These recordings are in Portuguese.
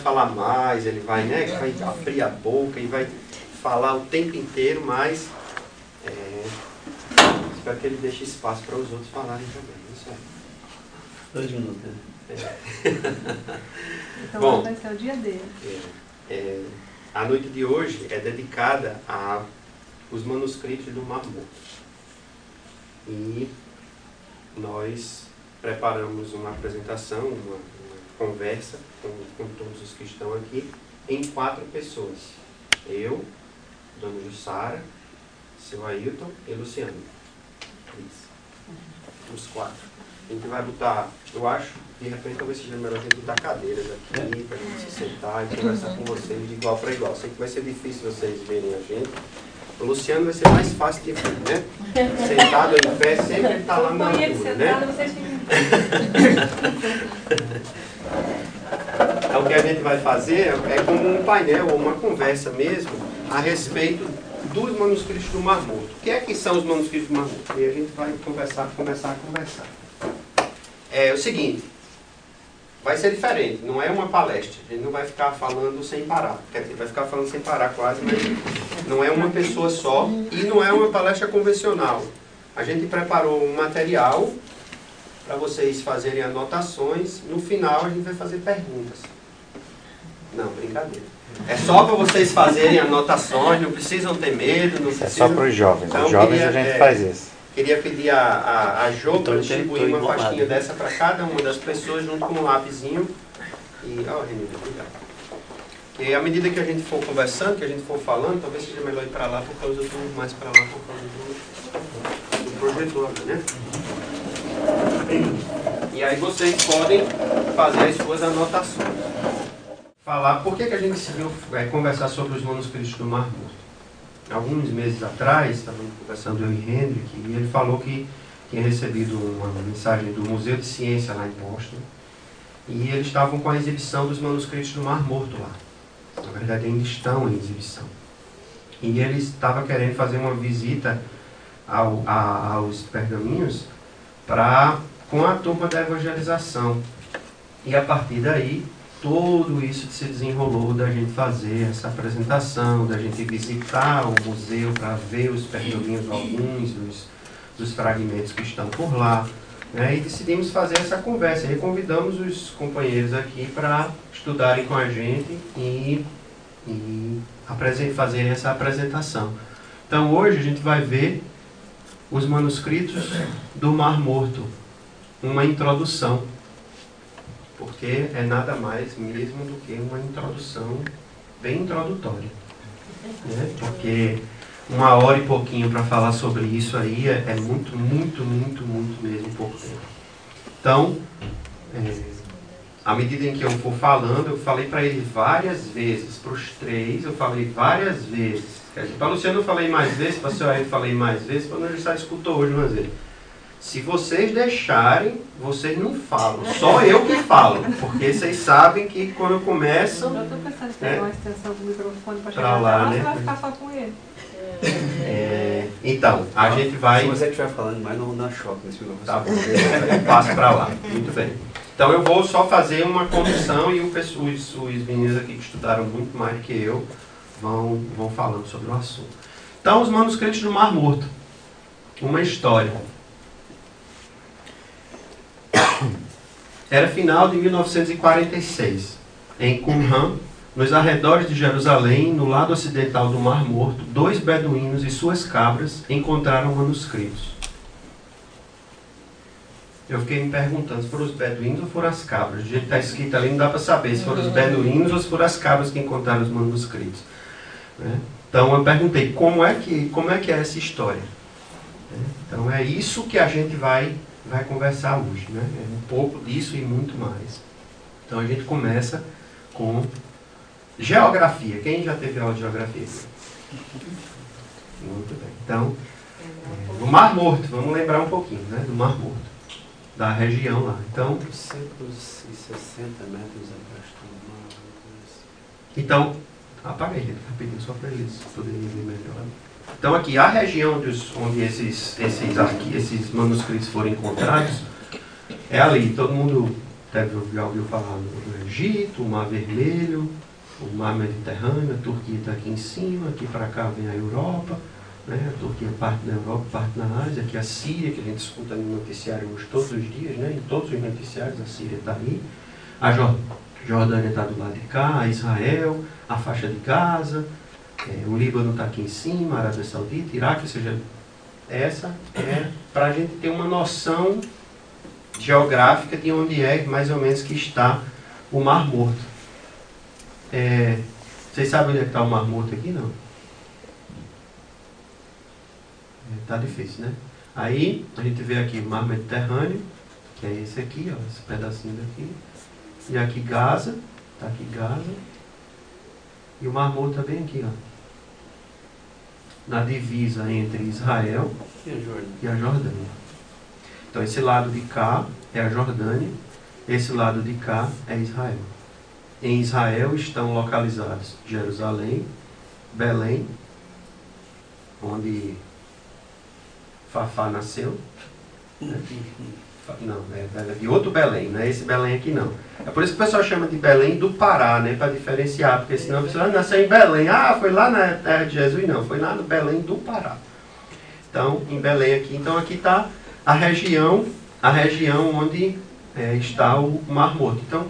falar mais, ele vai, né, vai abrir a boca e vai falar o tempo inteiro, mas é, espero que ele deixe espaço para os outros falarem também. Isso aí. Dois minutos, né? Então Bom. vai ser o dia dele. É, é, a noite de hoje é dedicada aos manuscritos do Mar Morto. E nós preparamos uma apresentação, uma conversa com, com todos os que estão aqui, em quatro pessoas. Eu, Dona Jussara, seu Ailton e Luciano. Isso. Os quatro. A gente vai botar, eu acho, de repente talvez seja melhor a gente botar cadeiras aqui para a gente se sentar e conversar com vocês de igual para igual. Sei que vai ser difícil vocês verem a gente. O Luciano vai ser mais fácil de ver, né? Sentado em pé, sempre está lá na altura, sentado, né? Então, o que a gente vai fazer é como um painel ou uma conversa mesmo a respeito dos manuscritos do Mar Morto. O que é que são os manuscritos do Mar Morto? E a gente vai conversar, começar a conversar. É o seguinte, vai ser diferente, não é uma palestra. A gente não vai ficar falando sem parar. Quer dizer, vai ficar falando sem parar quase, mas não é uma pessoa só e não é uma palestra convencional. A gente preparou um material para vocês fazerem anotações. No final a gente vai fazer perguntas. Não, brincadeira. É só para vocês fazerem anotações, não precisam ter medo, não É precisam... só para os jovens. Então, Os jovens queria, a gente é, faz isso. Queria pedir a, a, a Jo para distribuir uma enrolado. pastinha dessa para cada uma das pessoas junto com um lapisinho. E, ó, Renilda, obrigado. E à medida que a gente for conversando, que a gente for falando, talvez seja melhor ir para lá por causa do mais para lá por causa do, do projetor, né? E aí vocês podem fazer as suas anotações. Falar por que, que a gente decidiu é, conversar sobre os manuscritos do Mar Morto. Alguns meses atrás, estávamos conversando eu e Hendrik, e ele falou que tinha recebido uma mensagem do Museu de Ciência lá em Boston, e eles estavam com a exibição dos manuscritos do Mar Morto lá. Na verdade, ainda estão em exibição. E ele estava querendo fazer uma visita ao, a- aos pergaminhos pra, com a turma da evangelização. E a partir daí, tudo isso se desenrolou da gente fazer essa apresentação, da gente visitar o museu para ver os pergaminhos, alguns dos, dos fragmentos que estão por lá. né? E decidimos fazer essa conversa. E convidamos os companheiros aqui para estudarem com a gente e, e fazerem essa apresentação. Então hoje a gente vai ver os manuscritos do Mar Morto, uma introdução porque é nada mais mesmo do que uma introdução bem introdutória. Né? Porque uma hora e pouquinho para falar sobre isso aí é, é muito, muito, muito, muito mesmo pouco tempo. Então, é, à medida em que eu for falando, eu falei para ele várias vezes, para os três eu falei várias vezes. Para Luciano eu falei mais vezes, para o seu eu falei mais vezes, para o Universidade escutou hoje umas vezes. Se vocês deixarem, vocês não falam. Só eu que falo. Porque vocês sabem que quando eu começo. Eu tô pensando em pegar É. uma extensão do microfone para chegar lá, lá, né? vai ficar só com ele. é, então, a gente vai. Se você estiver falando mais, não vou dar choque nesse microfone. Tá bom, eu passo para lá. Muito bem. Então eu vou só fazer uma condução e o os, os meninos aqui que estudaram muito mais que eu vão, vão falando sobre o assunto. Então, os manuscritos do Mar Morto. Uma história. Era final de 1946. Em Qumran, nos arredores de Jerusalém, no lado ocidental do Mar Morto, dois beduínos e suas cabras encontraram manuscritos. Eu fiquei me perguntando se foram os beduínos ou foram as cabras. Do jeito que está escrito ali, não dá para saber se foram os beduínos ou se foram as cabras que encontraram os manuscritos. né? Então eu perguntei como é que, como é, que é essa história. né? Então é isso que a gente vai, vai conversar hoje. Né? É um pouco disso e muito mais. Então a gente começa com geografia. Quem já teve aula de geografia? Muito bem. Então, é, no Mar Morto, vamos lembrar um pouquinho né, do Mar Morto. da região lá. Então, 260 metros abaixo do mar. Então, apaga aí, rapidinho, só para eles poderem ver melhor. Então, aqui, a região dos, onde esses, esses, arqui, esses manuscritos foram encontrados é ali. Todo mundo deve, já ouviu falar no Egito, o Mar Vermelho, o Mar Mediterrâneo, a Turquia está aqui em cima, aqui para cá vem a Europa, né? a Turquia parte na Europa, parte na Ásia, aqui a Síria, que a gente escuta no noticiário hoje todos os dias, né? em todos os noticiários a Síria está aí. A Jordânia está do lado de cá, a Israel, a faixa de Gaza, é, o Líbano está aqui em cima, a Arábia Saudita, Iraque, ou seja, essa é para a gente ter uma noção geográfica de onde é mais ou menos que está o Mar Morto. É, vocês sabem onde é está o Mar Morto aqui? Não? Está é, difícil, né? Aí a gente vê aqui o Mar Mediterrâneo, que é esse aqui, ó, esse pedacinho daqui. E aqui Gaza, está aqui Gaza. E o Mar Morto está bem aqui, ó. Na divisa entre Israel E a Jordânia? e a Jordânia. Então esse lado de cá é a Jordânia, esse lado de cá é Israel. Em Israel estão localizados Jerusalém, Belém, onde Fafá nasceu. né? Não, é Belém- de outro Belém, não é esse Belém aqui não. É por isso que o pessoal chama de Belém do Pará, né? Para diferenciar, porque senão a pessoa "Ah, nasceu em Belém. Ah, foi lá na terra de Jesus. Não, foi lá no Belém do Pará. Então, em Belém aqui. Então aqui está a região, a região onde é, está o Mar Morto. Então,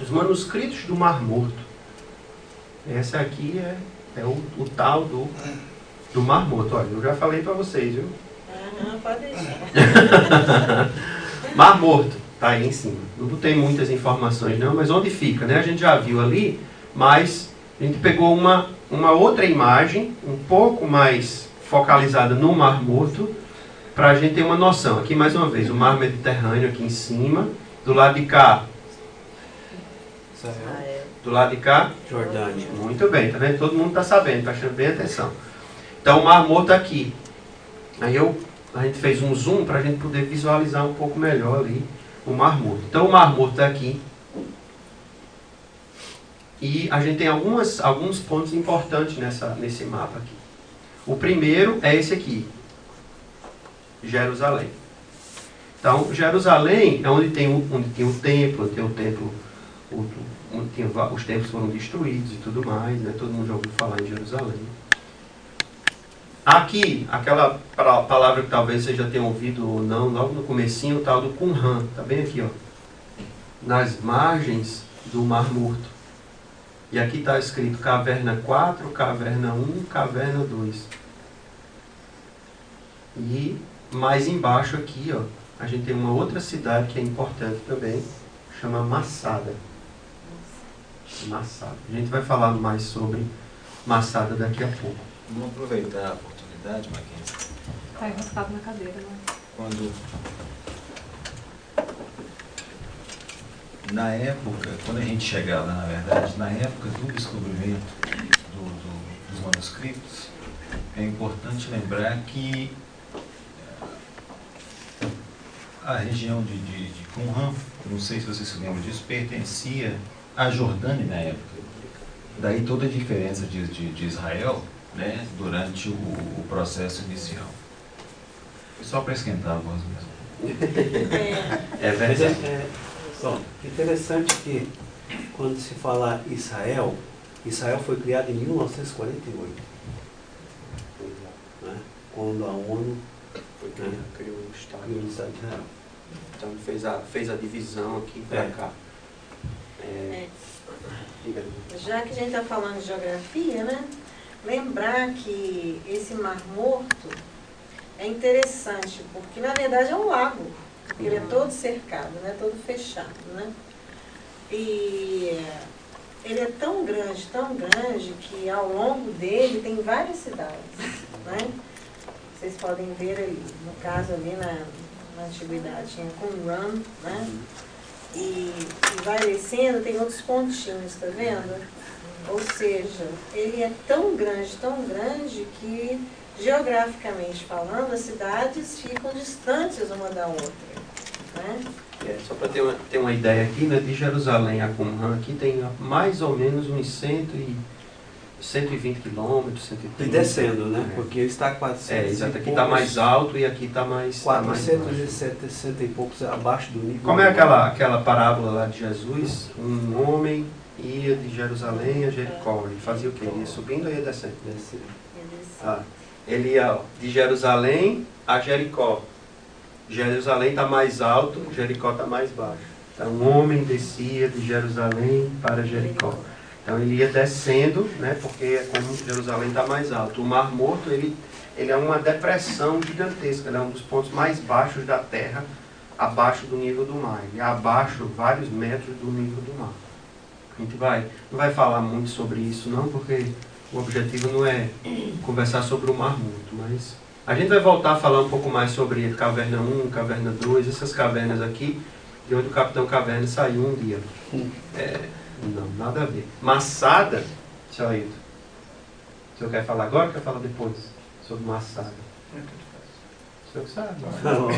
os manuscritos do Mar Morto. Essa aqui é, é o, o tal do, do Mar Morto. Olha, eu já falei para vocês, viu? Aham, pode deixar. Mar Morto, tá aí em cima. Não botei muitas informações não, mas onde fica, né? A gente já viu ali, mas a gente pegou uma, uma outra imagem, um pouco mais focalizada no Mar Morto, para a gente ter uma noção. Aqui mais uma vez, o Mar Mediterrâneo aqui em cima, do lado de cá, Israel. Do lado de cá, Jordânia. muito bem, tá vendo? Todo mundo está sabendo, está prestando bem atenção. Então o Mar Morto aqui. Aí eu, a gente fez um zoom para a gente poder visualizar um pouco melhor ali o Mar Morto. Então o Mar Morto está aqui. E a gente tem algumas, alguns pontos importantes nessa, nesse mapa aqui. O primeiro é esse aqui. Jerusalém. Então, Jerusalém é onde tem, o- onde tem o templo, tem o templo, onde tem, os templos foram destruídos e tudo mais, né? Todo mundo já ouviu falar em Jerusalém. Aqui, aquela palavra que talvez você já tenha ouvido ou não, logo no comecinho, o tal do Qumran, tá bem aqui, ó. Nas margens do Mar Morto. E aqui está escrito caverna 4, caverna 1, caverna 2. E mais embaixo aqui, ó, a gente tem uma outra cidade que é importante também, chama Massada. Massada. A gente vai falar mais sobre Massada daqui a pouco. Vamos aproveitar oportunidade, Mackenzie, Tá enroscado na cadeira, né? quando na época, quando a gente chegar lá, na verdade, na época do descobrimento do- do- dos manuscritos, é importante lembrar que eh, a região de, de, de Qumran, não sei se você se lembra disso, pertencia à Jordânia na época. Daí toda a diferença de, de, de Israel né, durante o, o processo inicial. Só para esquentar a voz mesmo. É, É Mas é, é, bom, interessante que quando se fala Israel, Israel foi criado em 1948. Né? Quando a ONU Foi criou- criou o Estado. criou o Estado de Israel. Então ele fez a, fez a divisão aqui para É. cá. É, é. Já que a gente está falando de geografia, né? Lembrar que esse Mar Morto é interessante, porque na verdade é um lago, porque ele é todo cercado, né? todo fechado. Né? E ele é tão grande, tão grande, que ao longo dele tem várias cidades. Né? Vocês podem ver ali, no caso ali na, na antiguidade, tinha Qumran, né? E, e vai descendo, tem outros pontinhos, tá vendo? Ou seja, ele é tão grande, tão grande que, geograficamente falando, as cidades ficam distantes uma da outra. Né? É, só para ter uma, ter uma ideia aqui, né, de Jerusalém a Qumran, aqui tem mais ou menos uns 100 e, 120 quilômetros, 130. E descendo, né? É. Porque ele está a 400 É, exato. Aqui está mais alto e aqui está mais, tá mais baixo. 460 e poucos abaixo do nível. Como é aquela, aquela parábola lá de Jesus? Um homem ia de Jerusalém a Jericó. Ele fazia o quê? Ele ia subindo ou ia descendo? Descendo. Ah, ele ia de Jerusalém a Jericó. Jerusalém está mais alto, Jericó está mais baixo. Então, um homem descia de Jerusalém para Jericó. Então, ele ia descendo, né, porque é como Jerusalém está mais alto. O Mar Morto, ele, ele é uma depressão gigantesca, ele é um dos pontos mais baixos da Terra, abaixo do nível do mar. Ele é abaixo, vários metros do nível do mar. A gente vai, não vai falar muito sobre isso, não, porque o objetivo não é conversar sobre o Mar Morto, mas a gente vai voltar a falar um pouco mais sobre Caverna 1, Caverna 2, essas cavernas aqui, de onde o Capitão Caverna saiu um dia. É, não, nada a ver. Massada, tchau, Ailton. O senhor quer falar agora ou quer falar depois? Sobre Massada. O senhor que sabe. Não,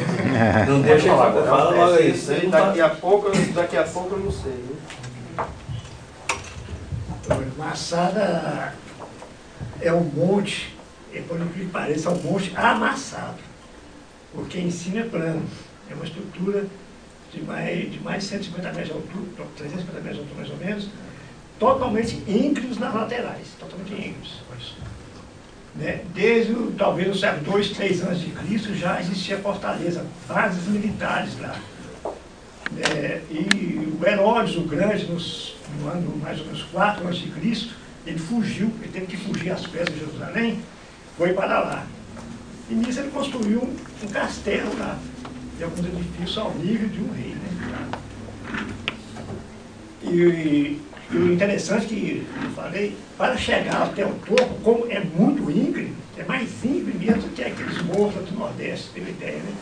não deixa eu falar. Fala logo isso daqui a pouco, daqui a pouco eu não sei. Né? Massada é um monte, é, por incrível que pareça, é um monte amassado. Porque em cima é plano. É uma estrutura de mais de, mais de 150 metros de altura, 350 metros de altura mais ou menos, totalmente íngremes nas laterais, totalmente íngremes. Né? Desde talvez o século 2, 3 anos de Cristo já existia fortaleza, bases militares lá. É, e o Herodes, o Grande, nos, no ano mais ou menos 4 a.C., ele fugiu, ele teve que fugir às pés de Jerusalém, foi para lá. E nisso ele construiu um, castelo lá, e alguns edifícios ao nível de um rei. Né? E, e o interessante é que eu falei, para chegar até o topo, como é muito íngreme, é mais íngreme mesmo que aqueles morros do Nordeste, uma ideia, né?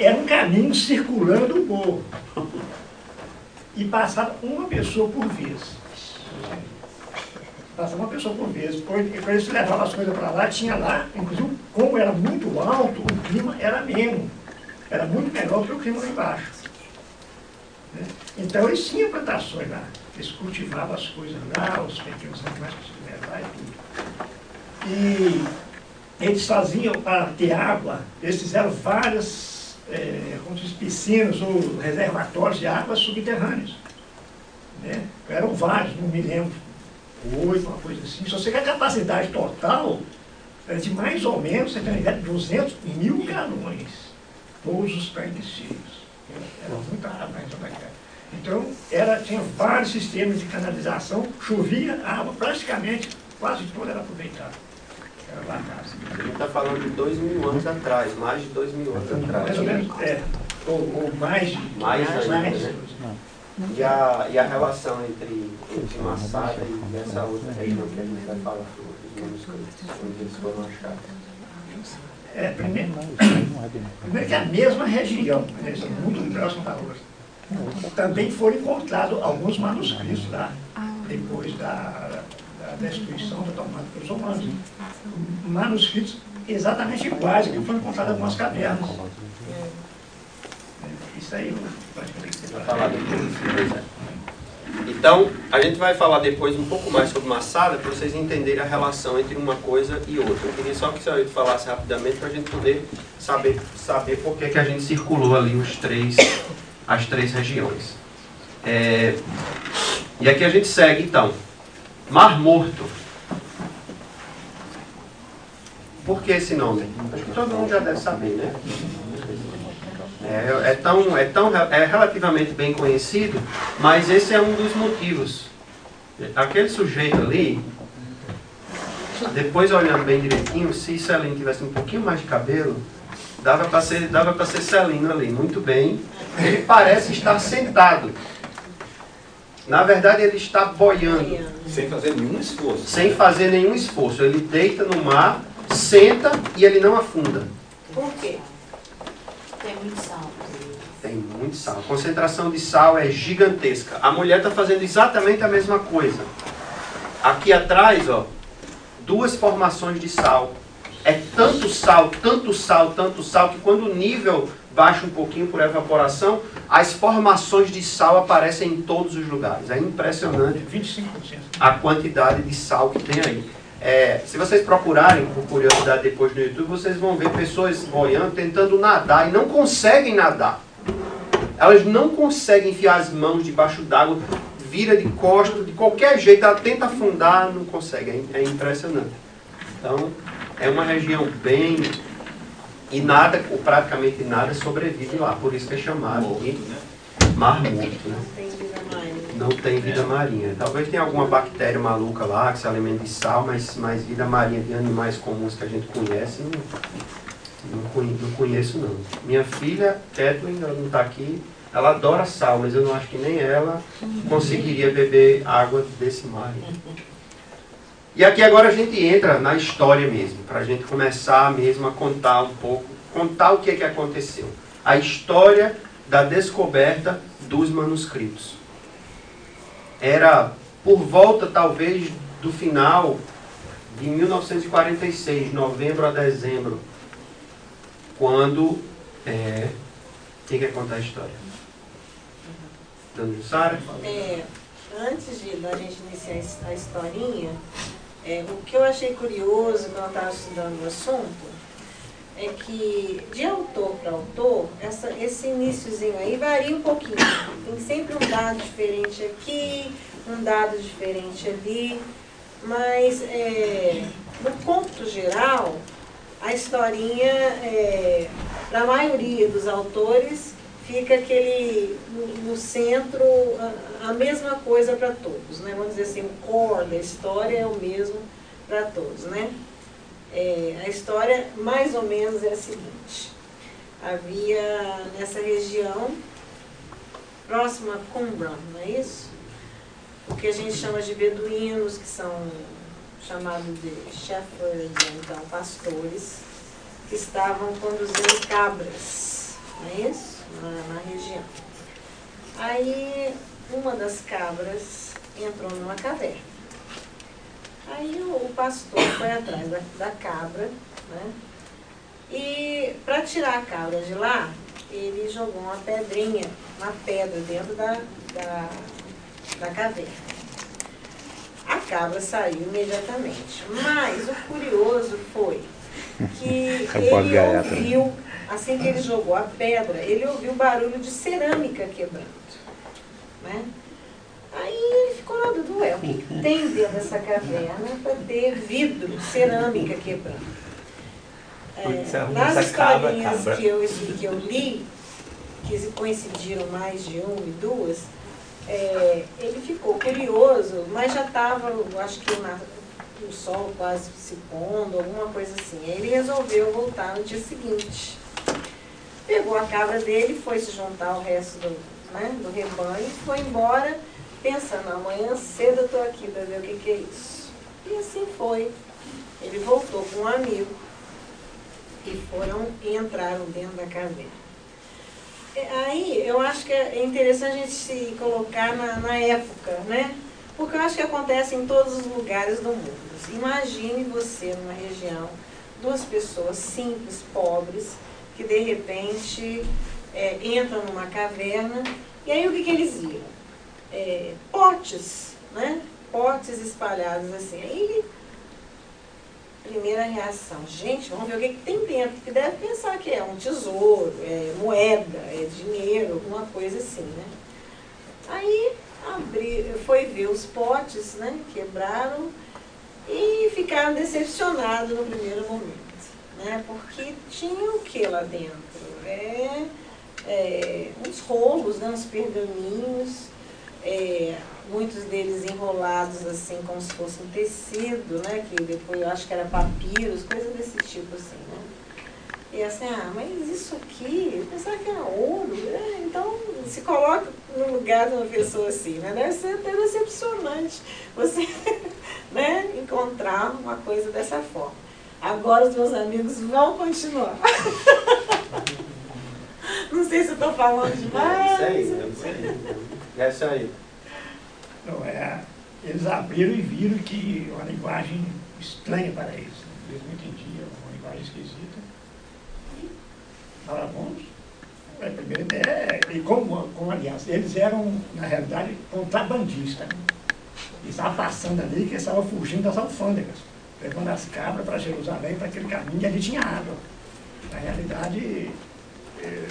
Era um caminho circulando o morro. E passava uma pessoa por vez. Passava uma pessoa por vez. Quando eles levavam as coisas para lá, tinha lá, inclusive, como era muito alto, o clima era ameno. Era muito melhor que o clima lá embaixo. Né? Então eles tinham plantações lá. Eles cultivavam as coisas lá, os pequenos animais conseguiam levar e tudo. E eles faziam, para ter água, eles fizeram várias é, como se diz, piscinas ou reservatórios de água subterrâneos. Né? Eram vários, não me lembro, oito, uma coisa assim. Só sei que a capacidade total era de mais ou menos, você tem uma ideia, 200 mil galões, todos os tanques cheios. Era muita água mais ou. Então, era, tinha vários sistemas de canalização, chovia, a água praticamente quase toda era aproveitada. A gente está falando de dois mil anos atrás, mais de dois mil anos atrás. Mais é, ou, ou mais de Mais ainda, mais. né? E a, e a relação entre, entre Massada e essa outra região que a gente vai falar sobre os manuscritos, onde eles foram achados. É, primeiro, primeiro que é a mesma região, né, muito próximo da outra. Também foram encontrados alguns manuscritos lá, depois da, da destruição da tomada pelos romanos. Manuscritos exatamente iguais que foram encontrados em algumas cavernas. É, Isso aí, eu acho que tem que ser Vai falar depois. Pois é. Então, a gente vai falar depois um pouco mais sobre Massada, para vocês entenderem a relação entre uma coisa e outra. Eu queria só que o senhor falasse rapidamente para a gente poder saber, saber por que, que a gente circulou ali os três, as três regiões. É, e aqui a gente segue, então. Mar Morto. Por que esse nome? Acho que todo mundo já deve saber, né? É, é tão, é, tão, é relativamente bem conhecido, mas esse é um dos motivos. Aquele sujeito ali, depois olhando bem direitinho, se Celino tivesse um pouquinho mais de cabelo, dava para ser, dava para ser Celino ali, muito bem. Ele parece estar sentado. Na verdade, ele está boiando, Sem fazer nenhum esforço. sem fazer nenhum esforço. Ele deita no mar, senta e ele não afunda. Por quê? Tem muito sal. Tem muito sal. A concentração de sal é gigantesca. A mulher está fazendo exatamente a mesma coisa. Aqui atrás, ó, duas formações de sal. É tanto sal, tanto sal, tanto sal, que quando o nível baixa um pouquinho por evaporação, as formações de sal aparecem em todos os lugares. É impressionante 25%. a quantidade de sal que tem aí. É, se vocês procurarem, por curiosidade, depois no YouTube, vocês vão ver pessoas boiando, tentando nadar e não conseguem nadar. Elas não conseguem enfiar as mãos debaixo d'água, vira de costa, de qualquer jeito, ela tenta afundar, não consegue. É, é impressionante. Então, é uma região bem. E nada, ou praticamente nada, sobrevive lá. Por isso que é chamado de Mar Morto. Né? Não tem vida marinha. Não tem vida marinha. Talvez tenha alguma bactéria maluca lá que se alimenta de sal, mas, mas vida marinha de animais comuns que a gente conhece, não, não, não conheço não. Minha filha, Kathleen, ela não está aqui, ela adora sal, mas eu não acho que nem ela conseguiria beber água desse mar. E aqui agora a gente entra na história mesmo, para a gente começar mesmo a contar um pouco, contar o que, que aconteceu. A história da descoberta dos manuscritos. Era por volta, talvez, do final de 1946, novembro a dezembro, quando. É, quem quer contar a história? Dona Jussara? É, antes de da gente iniciar a historinha, é, o que eu achei curioso quando eu estava estudando o assunto é que de autor para autor, essa, esse iníciozinho aí varia um pouquinho. Tem sempre um dado diferente aqui, um dado diferente ali, mas é, no cômputo geral, a historinha, para a maioria dos autores, fica aquele no, no centro a, a mesma coisa para todos, né? Vamos dizer assim, o core da história é o mesmo para todos, né? É, a história mais ou menos é a seguinte: havia nessa região próxima a Qumran, não é isso? O que a gente chama de beduínos, que são chamados de shepherds, ou então pastores, que estavam conduzindo cabras, não é isso? Na, na região. Aí uma das cabras entrou numa caverna. Aí o, o pastor foi atrás da, da cabra, né? E para tirar a cabra de lá, ele jogou uma pedrinha, uma pedra dentro da, da, da caverna. A cabra saiu imediatamente. Mas o curioso foi que ele ouviu, assim que ele jogou a pedra, ele ouviu barulho de cerâmica quebrando. Né? Aí ele ficou na dúvida, ué, o que, que tem dentro dessa caverna para ter vidro, cerâmica quebrando? É, nas historinhas que eu, que eu li, que coincidiram mais de uma e duas, é, ele ficou curioso, mas já estava, acho que o sol quase se pondo, alguma coisa assim. Aí ele resolveu voltar no dia seguinte. Pegou a cabra dele, foi se juntar ao resto do, né, do rebanho, foi embora, pensando, amanhã cedo eu estou aqui para ver o que, que é isso. E assim foi. Ele voltou com um amigo e foram e entraram dentro da caverna. É, Aí eu acho que é interessante a gente se colocar na, na época, né? Porque eu acho que acontece em todos os lugares do mundo. Imagine você numa região, duas pessoas simples, pobres, que de repente é, entram numa caverna, e aí o que, que eles viram? É, potes, né? Potes espalhados assim. Aí primeira reação, gente, vamos ver o que, que tem dentro, porque deve pensar que é um tesouro, é moeda, é dinheiro, alguma coisa assim, né? Aí abri, foi ver os potes, né? Quebraram e ficaram decepcionados no primeiro momento, né? Porque tinha o que lá dentro? É, é, uns rolos, né? uns pergaminhos, é, muitos deles enrolados assim como se fosse um tecido, né? Que depois eu acho que era papiros, coisa desse tipo assim, né? E assim, ah, mas isso aqui, eu pensava que era ouro, né? Então se coloca no lugar de uma pessoa assim, né? Deve ser até decepcionante você né? encontrar uma coisa dessa forma. Agora os meus amigos vão continuar. Não sei se eu estou falando demais. É isso aí, é isso aí. É isso aí. Não, é, eles abriram e viram que uma linguagem estranha para eles. Eles não entendiam, uma linguagem esquisita. E falaram, vamos A primeira ideia é, e como, como aliás, eles eram, na realidade, contrabandistas. Né? Eles estavam passando ali, que eles estavam fugindo das alfândegas, levando as cabras para Jerusalém, para aquele caminho, e ali tinha água. Na realidade, eh,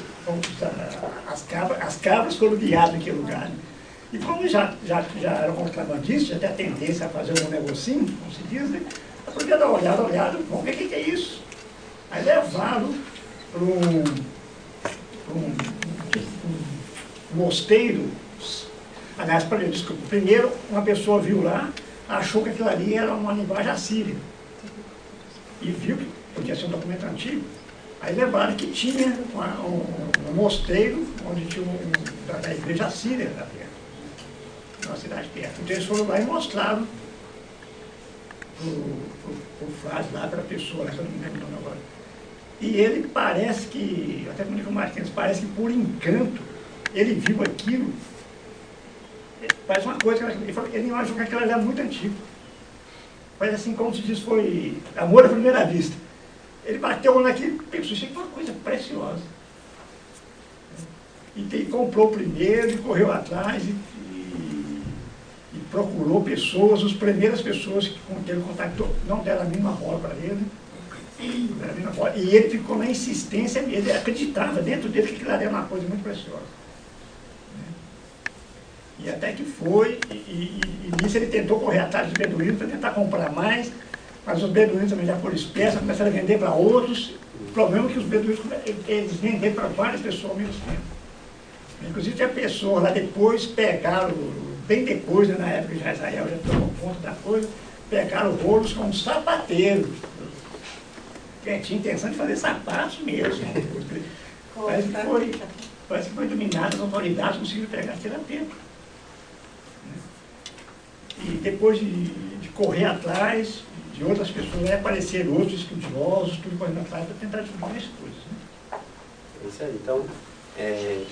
as, cabras, as cabras foram guiadas naquele lugar. Né? E como já, já, já eram contrabandistas, já tem a tendência a fazer um negocinho, como se diz, né? Eu podia dar uma olhada, olhada, vamos ver o que, que é isso. Aí levaram para um, um, um, mosteiro, aliás, para desculpa, primeiro uma pessoa viu lá, achou que aquilo ali era uma linguagem assíria. E viu que podia ser um documento antigo. Aí levaram que tinha uma, um, um, mosteiro onde tinha um, da, da igreja assíria da perto, uma cidade perto. Então eles foram lá e mostraram o Flávio lá, para a pessoa, eu não me lembro agora. E ele parece que, até como o Martins, parece que por encanto, ele viu aquilo, parece uma coisa, ele, falou, ele achou que aquilo era muito antigo. Parece assim, como se diz, foi amor à primeira vista. Ele bateu naquilo e pensou, isso aqui foi uma coisa preciosa. E, e comprou primeiro, e correu atrás, e, e, e procurou pessoas, as primeiras pessoas com quem ele contactou, não deram a mínima bola para ele. E ele ficou na insistência, ele acreditava dentro dele que aquilo era uma coisa muito preciosa. E até que foi, e, e, e nisso ele tentou correr atrás dos beduínos para tentar comprar mais, mas os beduínos também já foram espécies, começaram a vender para outros. O problema é que os beduínos eles venderam para várias pessoas ao mesmo tempo. Inclusive tinha pessoas lá depois, pegaram, bem depois, né, na época de Israel já tomou conta da coisa, pegaram rolos com um sapateiro é, tinha intenção de fazer sapatos mesmo. parece, que foi, parece que foi dominado, as autoridades conseguiram pegar aquele tempo. E depois de, de, correr atrás de outras pessoas, vai aparecer outros estudiosos, tudo correndo atrás para tentar descobrir as coisas. Né? Isso aí. Então, é,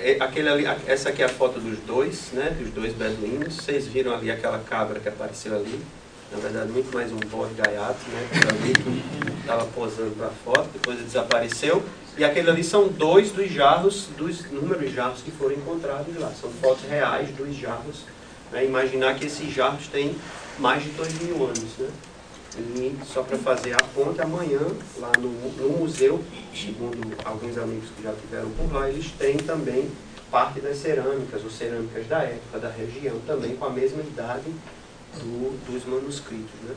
é, aquele ali, essa aqui é a foto dos dois, né, dos dois beduínos. Vocês viram ali aquela cabra que apareceu ali na verdade muito mais um bode gaiato, né? Que estava posando para foto, depois ele desapareceu. E aquele ali são dois dos jarros, dos números de jarros que foram encontrados lá. São fotos reais dos jarros. Né? Imaginar que esses jarros têm mais de dois mil anos. Né? E só para fazer a ponta, amanhã, lá no, no museu, segundo alguns amigos que já tiveram por lá, eles têm também parte das cerâmicas, ou cerâmicas da época, da região, também com a mesma idade do, dos manuscritos. Né?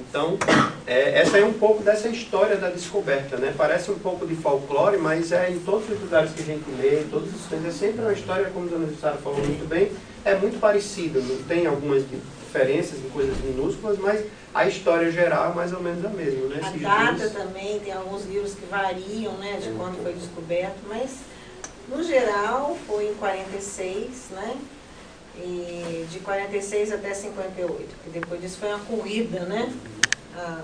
Então, é, essa é um pouco dessa história da descoberta. Né? Parece um pouco de folclore, mas é em todos os lugares que a gente lê, em todos os coisas, é sempre uma história, como a dona Jussara falou muito bem, é muito parecida. Não tem algumas diferenças em coisas minúsculas, mas a história geral é mais ou menos a mesma. Né? A data também, tem alguns livros que variam né, de é. quando foi descoberto, mas no geral foi em 46, né? E de 46 até 58, que depois disso foi uma corrida, né? Ah,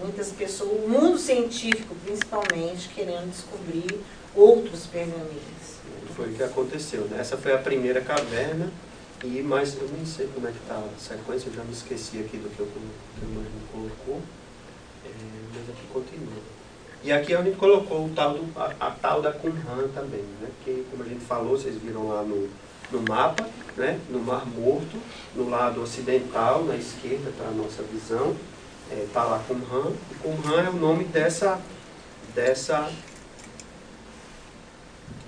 muitas pessoas, o mundo científico principalmente, querendo descobrir outros pergaminhos. Foi o que aconteceu, né? Essa foi a primeira caverna, e mais, eu nem sei como é que está a sequência, eu já me esqueci aqui do que o Marino colocou, é, mas aqui continua. E aqui a gente colocou o tal do, a, a tal da Qumran também, né? Que como a gente falou, vocês viram lá no, no mapa, né, no Mar Morto, no lado ocidental, na esquerda, para a nossa visão, está é, tá lá Qumran, e Qumran é o nome dessa, dessa,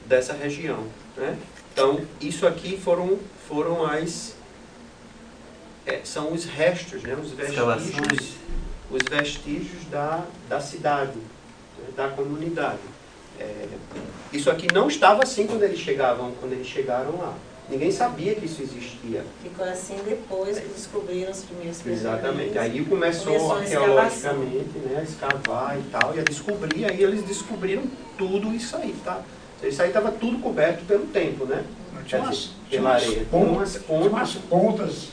dessa região. Né? Então, isso aqui foram, foram as, é, são os restos, né, os vestígios, os vestígios da, da cidade, né, da comunidade. É, isso aqui não estava assim quando eles chegavam, quando eles chegaram lá. Ninguém sabia que isso existia. Ficou assim depois que descobriram os primeiros Exatamente. Aí começou, começou arqueologicamente né, a escavar e tal, e a descobrir, aí eles descobriram tudo isso aí, tá? Isso aí estava tudo coberto pelo tempo, né? Tinha umas, pela areia. Pontas, pontas, umas pontas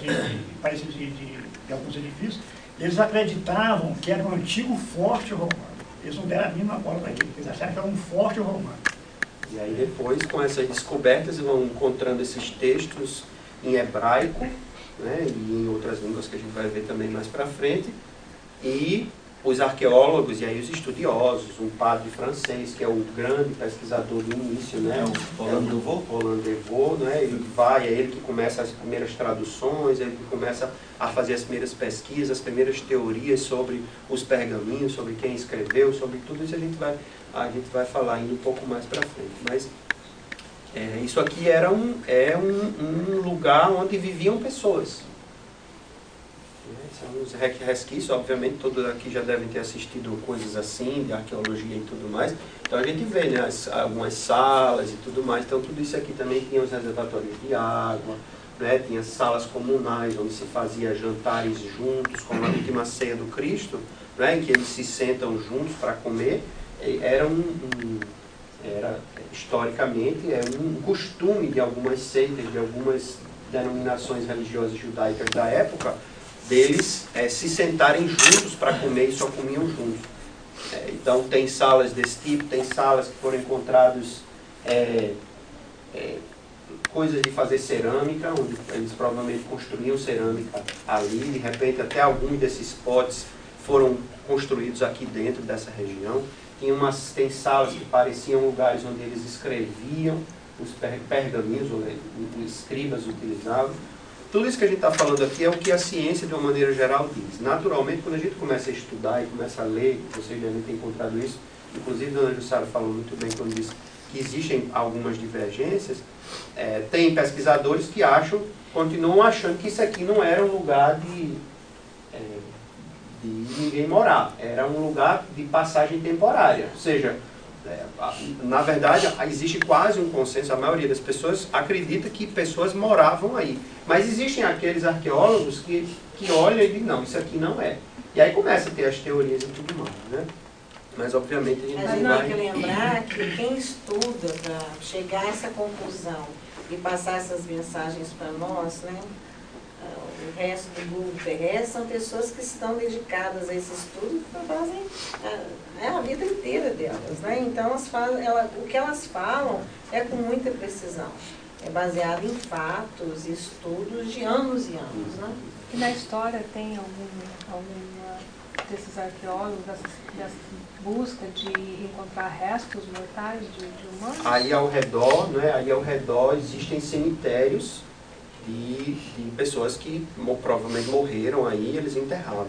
de, de, de, de, alguns edifícios, eles acreditavam que era um antigo forte romano. Eles não deram a mínima bola para aquilo, eles acharam que era um forte romano. E aí depois, com essas descobertas, vão encontrando esses textos em hebraico, né, e em outras línguas que a gente vai ver também mais para frente, e os arqueólogos e aí os estudiosos, um padre francês que é o grande pesquisador do início, né, o Roland Devaux. Roland Devaux, né, ele vai, é ele que começa as primeiras traduções, é ele que começa a fazer as primeiras pesquisas, as primeiras teorias sobre os pergaminhos, sobre quem escreveu, sobre tudo isso a gente vai, a gente vai falar ainda um pouco mais para frente. Mas é, isso aqui era um, é um, um lugar onde viviam pessoas. Né, São os re- resquícios, obviamente, todos aqui já devem ter assistido coisas assim, de arqueologia e tudo mais. Então a gente vê né, as- algumas salas e tudo mais. Então tudo isso aqui também tinha os reservatórios de água, né, tinha salas comunais onde se fazia jantares juntos, como a última ceia do Cristo, né, em que eles se sentam juntos para comer. Era um, um- era historicamente é um costume de algumas seitas, de algumas denominações religiosas judaicas da época, deles eh, se sentarem juntos para comer e só comiam juntos. Eh, então tem salas desse tipo, tem salas que foram encontrados eh, coisas de fazer cerâmica, onde eles provavelmente construíam cerâmica ali, de repente até alguns desses potes foram construídos aqui dentro dessa região. Tinha umas, tem salas que pareciam lugares onde eles escreviam, os per- pergaminhos, os escribas utilizavam. Tudo isso que a gente está falando aqui é o que a ciência, de uma maneira geral, diz. Naturalmente, quando a gente começa a estudar e começa a ler, vocês devem ter encontrado isso, inclusive a dona Jussara falou muito bem quando disse que existem algumas divergências, eh, tem pesquisadores que acham, continuam achando que isso aqui não era um lugar de, de ninguém morar, era um lugar de passagem temporária. Ou seja, é, na verdade, existe quase um consenso, a maioria das pessoas acredita que pessoas moravam aí. Mas existem aqueles arqueólogos que, que olham e dizem, não, isso aqui não é. E aí começa a ter as teorias e tudo mais, né? Mas obviamente a gente Mas não não, vai... tem que lembrar que quem estuda para chegar a essa conclusão e passar essas mensagens para nós, né? Ah, O resto do globo terrestre são pessoas que estão dedicadas a esse estudo e fazem a, é a vida inteira delas, né? Então elas fazem, ela, o que elas falam é com muita precisão. É baseado em fatos, estudos de anos e anos, né? E na história tem algum, alguma desses arqueólogos, dessa, dessa busca de encontrar restos mortais de, de humanos? Aí ao redor, né, aí ao redor existem cemitérios de, de pessoas que provavelmente morreram aí, eles enterravam.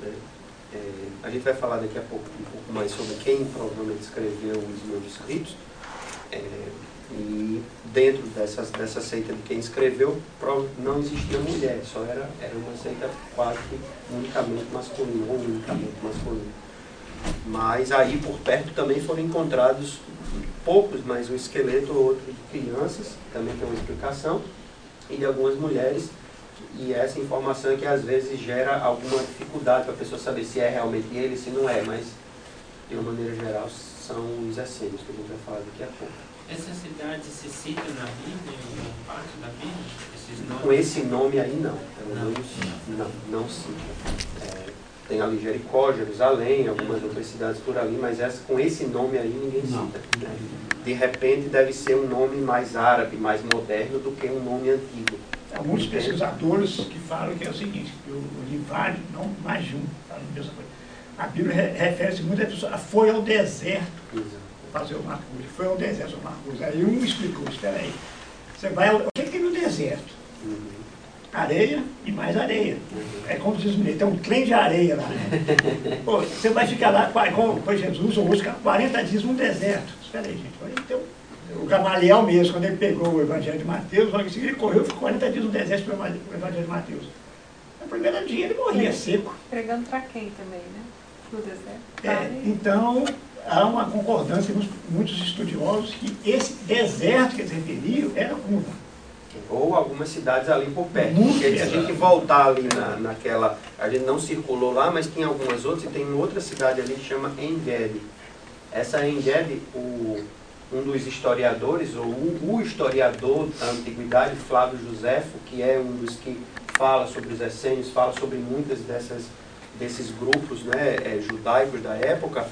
né. É, a gente vai falar daqui a pouco um pouco mais sobre quem provavelmente escreveu os manuscritos. É, e dentro dessas, dessa seita de quem escreveu, não existia mulher, só era, era uma seita quase unicamente masculina, ou unicamente masculina. Mas aí por perto também foram encontrados poucos, mas um esqueleto ou outro de crianças, também tem uma explicação, e de algumas mulheres. E essa informação é que às vezes gera alguma dificuldade para a pessoa saber se é realmente ele, se não é, mas de uma maneira geral são os essênios que a gente vai falar daqui a pouco. Essa cidade se cita na Bíblia, em alguma parte da Bíblia? Com esse nome aí não, pelo menos não, não cita. É, tem ali Jericó, Jerusalém, algumas outras cidades por ali, mas essa, com esse nome aí ninguém cita. né? De repente deve ser um nome mais árabe, mais moderno do que um nome antigo. Muitos pesquisadores que falam que é o seguinte, que eu li vários, não mais de um, falam a mesma coisa. A Bíblia re- refere-se muito a pessoa, foi ao deserto Exato. fazer o Marcos, foi ao deserto o Marcos. Aí um explicou, espera aí, você vai, ao- o que que tem no deserto? Uhum. Areia e mais areia. É como diz o mineiro, tem um trem de areia lá? Pô, você vai ficar lá, como foi Jesus, ou outros, ficar 40 dias no deserto. Espera aí, gente, então, o Gamaliel mesmo, quando ele pegou o Evangelho de Mateus, logo em seguida ele correu, ficou 40 dias no deserto pelo Evangelho o Evangelho de Mateus. No primeiro dia ele morria seco. Pregando para quem também, né? No deserto. É, então, há uma concordância com muitos estudiosos que esse deserto que eles referiam era Cuba. Ou algumas cidades ali por perto. Muito Porque se a gente voltar ali na, naquela. A gente não circulou lá, mas tem algumas outras, e tem outra cidade ali que chama Engedi. Essa Engedi, o, um dos historiadores, ou o, historiador da antiguidade, Flávio Josefo, que é um dos que fala sobre os essênios, fala sobre muitas dessas desses grupos né, eh, judaicos da época,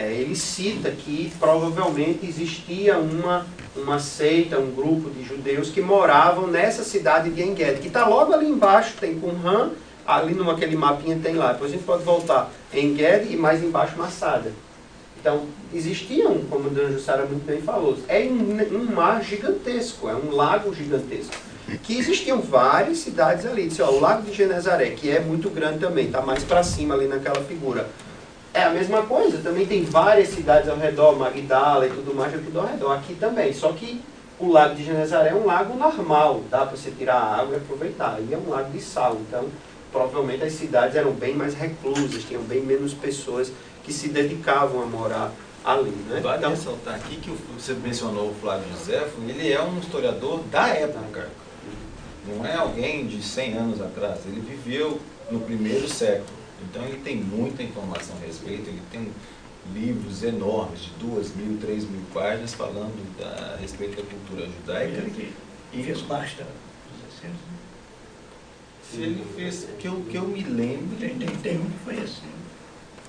eh, ele cita que provavelmente existia uma, uma seita, um grupo de judeus que moravam nessa cidade de Engedi, que está logo ali embaixo, tem Qumran, ali naquele mapinha tem lá. Depois a gente pode voltar em Gued e mais embaixo Massada. Então, existia um, como a dona Jussara muito bem falou, é um, um mar gigantesco, é um lago gigantesco. Que existiam várias cidades ali. Disse, ó, o Lago de Genezaré, que é muito grande também, está mais para cima ali naquela figura. É a mesma coisa, também tem várias cidades ao redor, Magdala e tudo mais, é tudo ao redor. Aqui também, só que o Lago de Genezaré é um lago normal, dá para você tirar a água e aproveitar. E é um lago de sal, então provavelmente as cidades eram bem mais reclusas, tinham bem menos pessoas que se dedicavam a morar ali. Né? Vale Então, ressaltar aqui que você mencionou o Flávio Josefo, ele é um historiador da época. Não é alguém de 100 anos atrás. Ele viveu no primeiro século. Então ele tem muita informação a respeito. Ele tem livros enormes, de duas mil, três mil páginas, falando da- a respeito da cultura judaica. Ele que fez parte da- dos assentos. Se ele fez, que eu, que eu me lembro, Tem, tem, tem um que foi assim.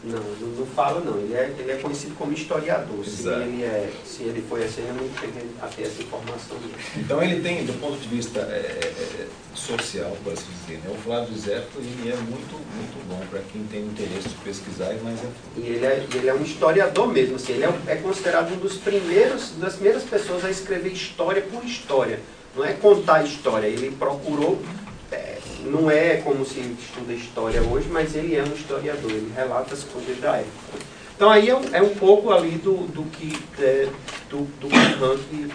Não, não, fala não. Ele é, ele é conhecido como historiador. Se Exato. ele, é, se ele foi assim, eu não cheguei a ter essa informação. Então ele tem, do ponto de vista é, é, é, social, por assim dizer, né? o Flávio Zefo ele é muito, muito bom para quem tem interesse de pesquisar e mais a fundo. E ele é, ele é um historiador mesmo. Assim, ele é, é considerado um dos primeiros, das primeiras pessoas a escrever história por história. Não é contar história. Ele procurou, é, não é como se estuda história hoje, mas ele é um historiador. Ele relata as coisas da época. Então aí é um, é um pouco ali do, do que é, do, do que,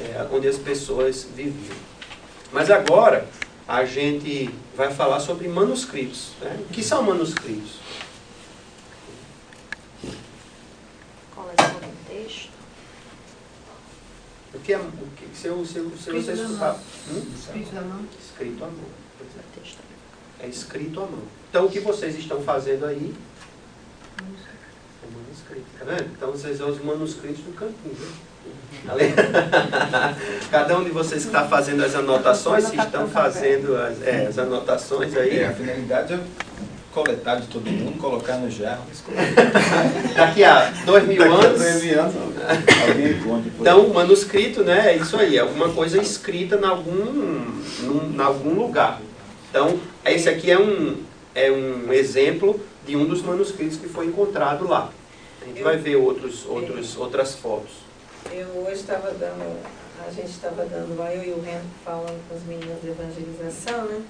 é, onde as pessoas viviam. Mas agora a gente vai falar sobre manuscritos. Né? O que são manuscritos? Coleção de texto. O que é o que, se, eu, se, eu, se? Hum? Mão. Escrito à mão. É. Texto. É escrito à mão. Então o que vocês estão fazendo aí é manuscrito. Tá vendo? Então vocês são os manuscritos do campinho. Né? Ali- Cada um de vocês que está fazendo as anotações, se estão fazendo as, é, as anotações aí. É, a finalidade é coletar de todo mundo, colocar no jarro. Daqui a dois mil anos. alguém encontre. por Então, aí. o manuscrito, né, é isso aí, é alguma coisa escrita em algum, num, em algum lugar. Então, esse aqui é um, é um exemplo de um dos manuscritos que foi encontrado lá. A gente Eu- vai ver outros, outros, outras fotos. Eu hoje estava dando, a gente estava dando lá, eu e o Ren falando com as meninas de evangelização, né?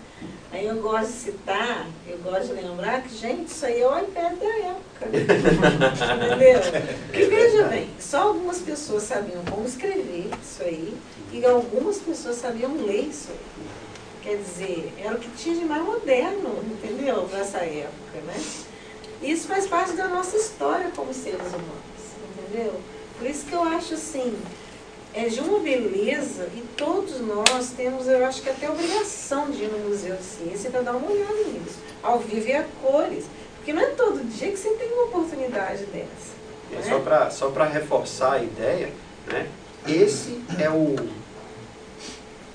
Aí eu gosto de citar, eu gosto de lembrar que, gente, isso aí é o iPad da época. Entendeu? E veja bem, só algumas pessoas sabiam como escrever isso aí e algumas pessoas sabiam ler isso aí. Quer dizer, era o que tinha de mais moderno, entendeu? Para essa época, né? Isso faz parte da nossa história como seres humanos, entendeu? Por isso que eu acho assim, é de uma beleza e todos nós temos, eu acho que até obrigação de ir no Museu de Ciência para dar uma olhada nisso, ao vivo e a cores. Porque não é todo dia que você tem uma oportunidade dessa. É né? só para só pra reforçar a ideia, né, esse é o.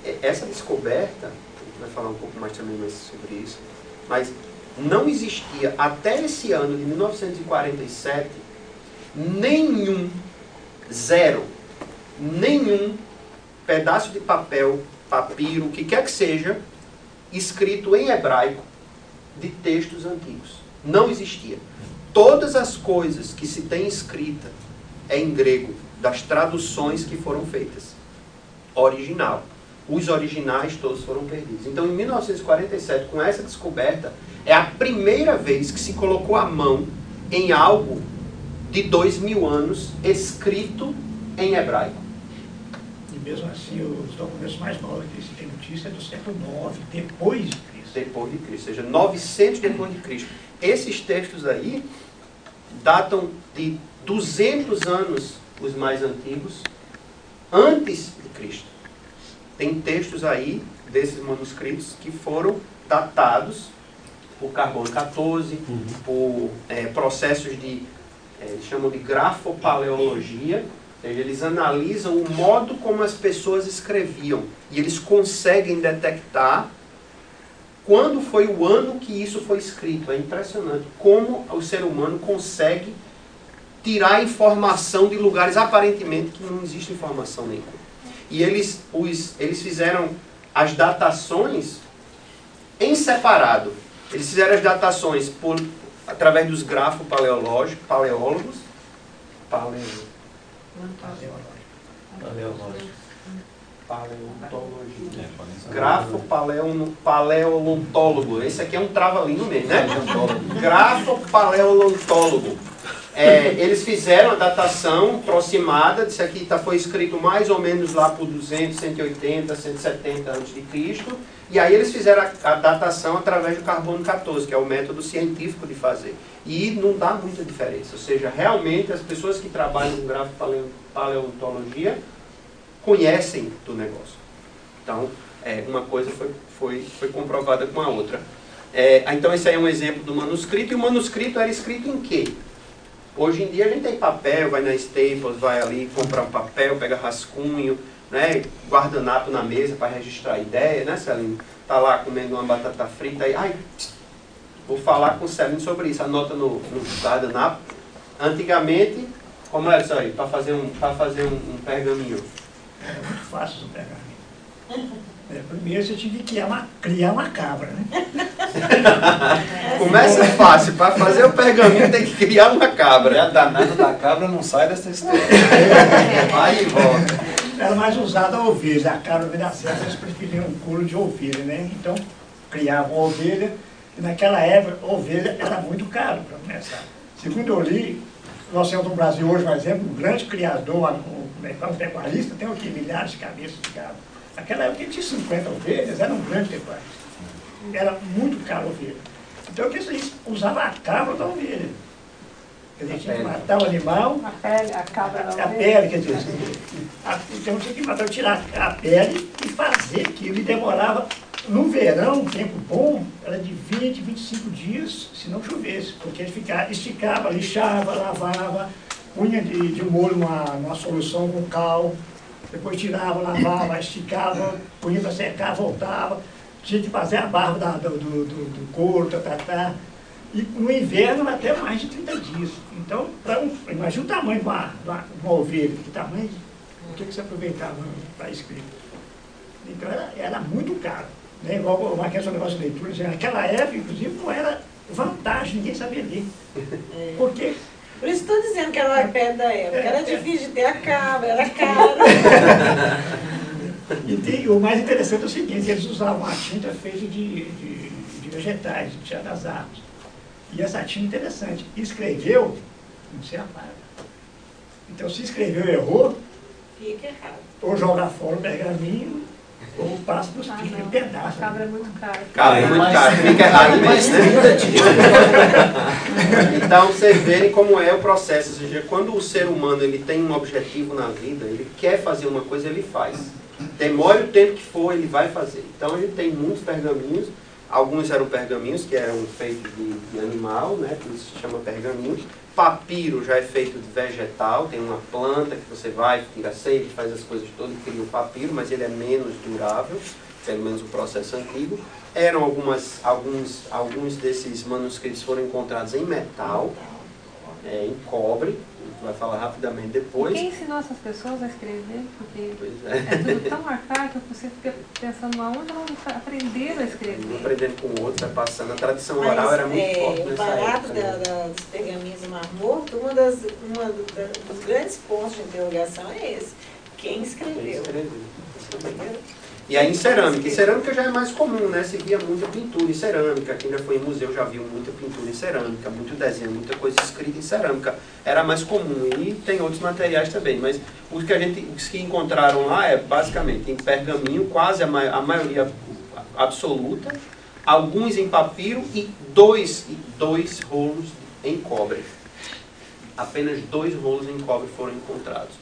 é- Essa descoberta, a gente vai falar um pouco mais também mais sobre isso, mas não existia até esse ano de 1947 nenhum, zero, nenhum pedaço de papel, papiro, o que quer que seja, escrito em hebraico de textos antigos. Não existia. Todas as coisas que se tem escrita é em grego, das traduções que foram feitas. Original. Os originais todos foram perdidos. Então, em 1947, com essa descoberta, é a primeira vez que se colocou a mão em algo de dois mil anos escrito em hebraico. Mesmo assim, os documentos mais novos que se tem notícia é do século IX, depois de Cristo. depois de Cristo, ou seja, 900 depois de Cristo. Esses textos aí datam de 200 anos os mais antigos, antes de Cristo. Tem textos aí desses manuscritos que foram datados por carbono 14, por é, processos de, é, eles chamam de grafopaleologia, eles analisam o modo como as pessoas escreviam e eles conseguem detectar quando foi o ano que isso foi escrito. É impressionante como o ser humano consegue tirar informação de lugares aparentemente que não existe informação nenhuma. E eles, os, eles fizeram as datações em separado. Eles fizeram as datações por, através dos grafos paleológicos, paleólogos, paleo, paleontologia. É. Grafo paleon- paleontólogo. Esse aqui é um trava-língua mesmo, né? Grafo paleontólogo. É, eles fizeram a datação aproximada, isso aqui tá, foi escrito mais ou menos lá por 200, 180, 170 a.C. E aí eles fizeram a, a datação através do carbono 14, que é o método científico de fazer. E não dá muita diferença. Ou seja, realmente as pessoas que trabalham com grafo paleo- paleontologia conhecem do negócio. Então, é, uma coisa foi, foi, foi comprovada com a outra. É, então, esse aí é um exemplo do manuscrito. E o manuscrito era escrito em quê? Hoje em dia a gente tem papel, vai na Staples, vai ali comprar um papel, pega rascunho, né, guardanapo na mesa para registrar a ideia, né, Celine? Tá lá comendo uma batata frita aí, ai, vou falar com o Celine sobre isso, anota no, no guardanapo. Antigamente, como era isso aí? Para fazer um, para fazer um, um pergaminho. Era muito fácil o pergaminho. É, primeiro você tinha que criar uma, criar uma cabra, né? Começa fácil, para fazer o pergaminho tem que criar uma E a cabra. danada da cabra não sai dessa história. Vai e volta. Era mais usada a ovelha, a cabra vem da certa, eles preferiam um couro de ovelha, né? Então, criavam ovelha, e naquela época, ovelha era muito caro para começar. Segundo eu li, nós temos no Brasil hoje, por exemplo, um grande criador, um, um pecuarista, tem aqui milhares de cabeças de gado. Naquela época tinha 50 ovelhas, era um grande pecuarista. Era muito caro a ovelha. Então, eles usavam a cabra da ovelha. Quer dizer, tinha que matar o animal, A pele, a cabra da a ovelha. pele, quer dizer, a- então tinha que matar, tirar a pele e fazer aquilo. E demorava, no verão, um tempo bom, era de 20, 25 dias, se não chovesse, porque ele ficava, esticava, lixava, lavava, punha de, de molho numa, numa solução com cal, depois tirava, lavava, esticava, punha para secar, voltava, tinha que fazer a barba da- do, do, do, do couro, tá, tá, tá. E no inverno até mais de 30 dias. Então, um, imagina o tamanho de uma, de uma, uma ovelha, que tamanho, o que, que você aproveitava para escrever. Então era, era muito caro. Né? Igual o Marquinhos falou negócio de leitura, naquela época, inclusive, não era vantagem ninguém sabia ler. É. Porque Por isso estou dizendo que era o iPad da época. Era difícil de ter a cabra, era caro. E tem- o mais interessante é o seguinte, eles usavam uma tinta feita de, de, de vegetais, de tirar das árvores. E essa tinta é interessante. Escreveu, não se apaga. Então se escreveu e errou, Fica errado. ou joga fora o pergaminho, ou passa nos Ah, pedaços. A cabra é muito cara. Cara, é muito Mas- caro, fica errado mesmo, né? 30 dias. Então, vocês verem como é o processo. Ou seja, quando o ser humano ele tem um objetivo na vida, ele quer fazer uma coisa, ele faz. Demore o tempo que for, ele vai fazer. Então, a gente tem muitos pergaminhos. Alguns eram pergaminhos que eram feitos de, de animal, né? Por isso se chama pergaminho. Papiro já é feito de vegetal, tem uma planta que você vai, tira seiva, faz as coisas todas, cria o papiro, mas ele é menos durável, pelo menos o processo antigo. Eram algumas, alguns, alguns desses manuscritos foram encontrados em metal, é, em cobre, vai falar rapidamente depois. Quem ensinou essas pessoas a escrever? Porque Pois é é. tudo tão arcaico que você fica pensando aonde elas aprenderam a Um escrever. aprendendo com o outro, vai passando. A tradição oral era muito é, forte o nessa barato época. da, né? da- dos pergaminhos do Mar Morto, uma das, uma do- da- dos grandes pontos de interrogação é esse. Quem Quem escreveu? E aí em cerâmica. Em cerâmica já é mais comum, né? Se via muita pintura em cerâmica. Quem já foi em museu já viu muita pintura em cerâmica, muito desenho, muita coisa escrita em cerâmica. Era mais comum. E tem outros materiais também. Mas os que a gente, os que encontraram lá é basicamente em pergaminho, quase a, ma a maioria absoluta, alguns em papiro e dois, e dois rolos em cobre. Apenas dois rolos em cobre foram encontrados.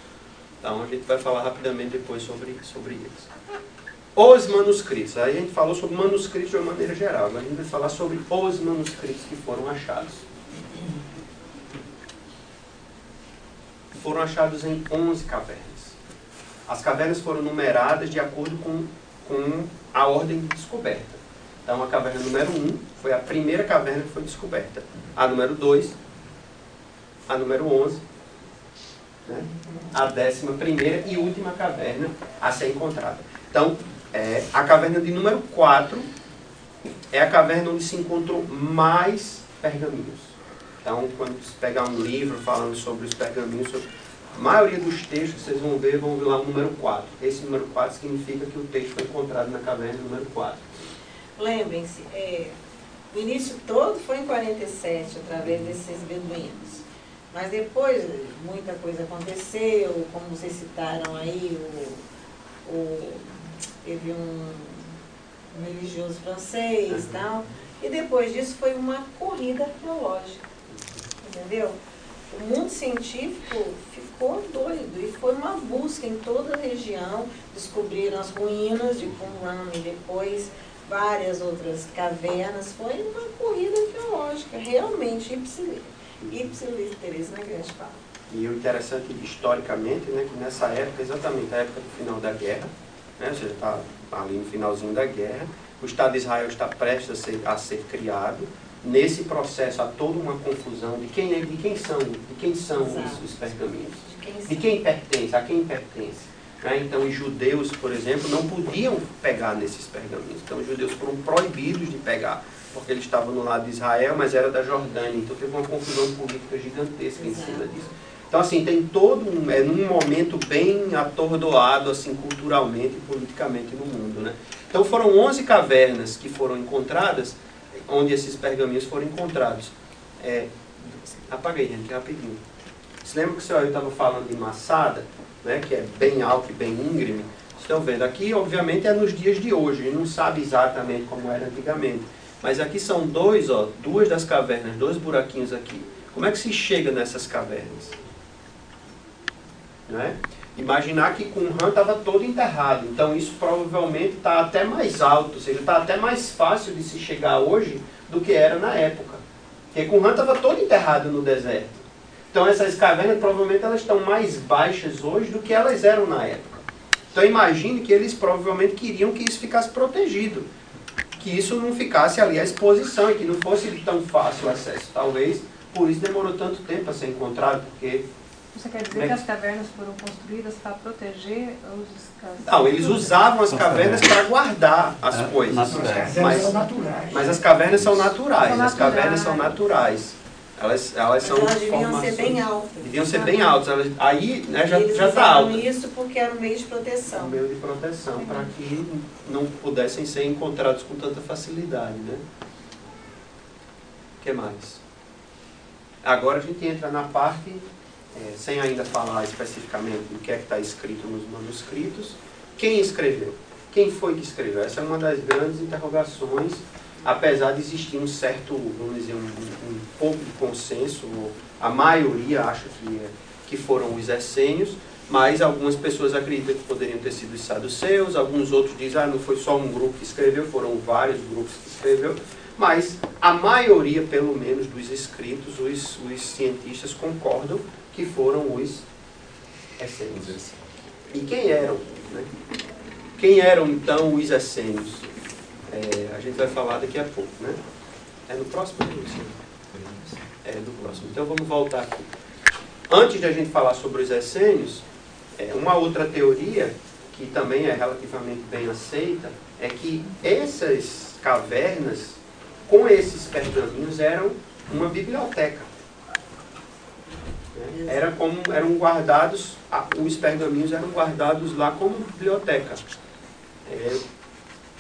Então a gente vai falar rapidamente depois sobre, sobre eles. Os manuscritos. Aí a gente falou sobre manuscritos de uma maneira geral. Agora a gente vai falar sobre os manuscritos que foram achados. Foram achados em 11 cavernas. As cavernas foram numeradas de acordo com, com a ordem de descoberta. Então a caverna número 1 foi a primeira caverna que foi descoberta. A número 2, a número 11, né? a décima primeira e última caverna a ser encontrada. Então, é, a caverna de número 4 é a caverna onde se encontrou mais pergaminhos. Então, quando você pegar um livro falando sobre os pergaminhos, sobre- a maioria dos textos vocês vão ver, vão ver lá o número 4. Esse número 4 significa que o texto foi encontrado na caverna número 4. Lembrem-se, é, o início todo foi em 47, através desses beduínos. Mas depois muita coisa aconteceu, como vocês citaram aí, o, o- teve um, um religioso francês e tal. E depois disso foi uma corrida arqueológica. Entendeu? O mundo científico ficou doido e foi uma busca em toda a região. Descobriram as ruínas de Qumran e depois várias outras cavernas. Foi uma corrida arqueológica, realmente ipsiliter. Ipsiliteres, né, que a fala. E o interessante historicamente, né, que nessa época, exatamente a época do final da guerra, né, ou seja, está ali no finalzinho da guerra, o Estado de Israel está prestes a ser, a ser criado. Nesse processo há toda uma confusão de quem, é, de quem são, de quem são os, Exato. os pergaminhos. De quem pertence, a quem pertence. né? Então, os judeus, por exemplo, não podiam pegar nesses pergaminhos. Então, os judeus foram proibidos de pegar, porque eles estavam no lado de Israel, mas era da Jordânia. Então, teve uma confusão política gigantesca em cima Exato. disso. Então, assim, tem todo um, é num momento bem atordoado, assim, culturalmente e politicamente no mundo, né? Então, foram 11 cavernas que foram encontradas, onde esses pergaminhos foram encontrados. É, apaguei, gente, rapidinho. Você lembra que o senhor estava falando de Massada, né, que é bem alto e bem íngreme? Estão vendo aqui, obviamente, é nos dias de hoje, não sabe exatamente como era antigamente. Mas aqui são dois, ó, duas das cavernas, dois buraquinhos aqui. Como é que se chega nessas cavernas? Né? Imaginar que Qumran estava todo enterrado, então isso provavelmente está até mais alto, ou seja, está até mais fácil de se chegar hoje do que era na época. Porque Qumran estava todo enterrado no deserto. Então essas cavernas provavelmente elas estão mais baixas hoje do que elas eram na época. Então imagine que eles provavelmente queriam que isso ficasse protegido. Que isso não ficasse ali à exposição e que não fosse de tão fácil acesso. Talvez por isso demorou tanto tempo para ser encontrado, porque Você quer dizer que as cavernas foram construídas para proteger os... as- Não, eles usavam as cavernas para guardar as É, coisas. naturais. As Mas- cavernas são naturais. Mas as cavernas são naturais, São as cavernas naturais. são naturais. Elas, elas são elas deviam ser formações- bem altas. Deviam ser bem altas. Elas, aí né, já está alta. isso porque era um meio de É um proteção. meio de proteção para que não pudessem ser encontrados com tanta facilidade, né? O que mais? Agora a gente entra na parte, eh, sem ainda falar especificamente do que é que está escrito nos manuscritos, quem escreveu? Quem foi que escreveu? Essa é uma das grandes interrogações, apesar de existir um certo, vamos dizer, um, um- pouco de consenso, a maioria acha que, é- que foram os essênios, mas algumas pessoas acreditam que poderiam ter sido os saduceus, alguns outros dizem, ah, não foi só um grupo que escreveu, foram vários grupos que escreveu, mas a maioria, pelo menos, dos escritos, os, os cientistas concordam que foram os essênios. E quem eram? né? Quem eram, então, os essênios? É, a gente vai falar daqui a pouco, né? É no próximo vídeo? É do próximo. Então vamos voltar aqui. Antes de a gente falar sobre os essênios, é, uma outra teoria, que também é relativamente bem aceita, é que essas cavernas, com esses pergaminhos, eram uma biblioteca. Né? Era como, eram guardados, os pergaminhos eram guardados lá como biblioteca. É,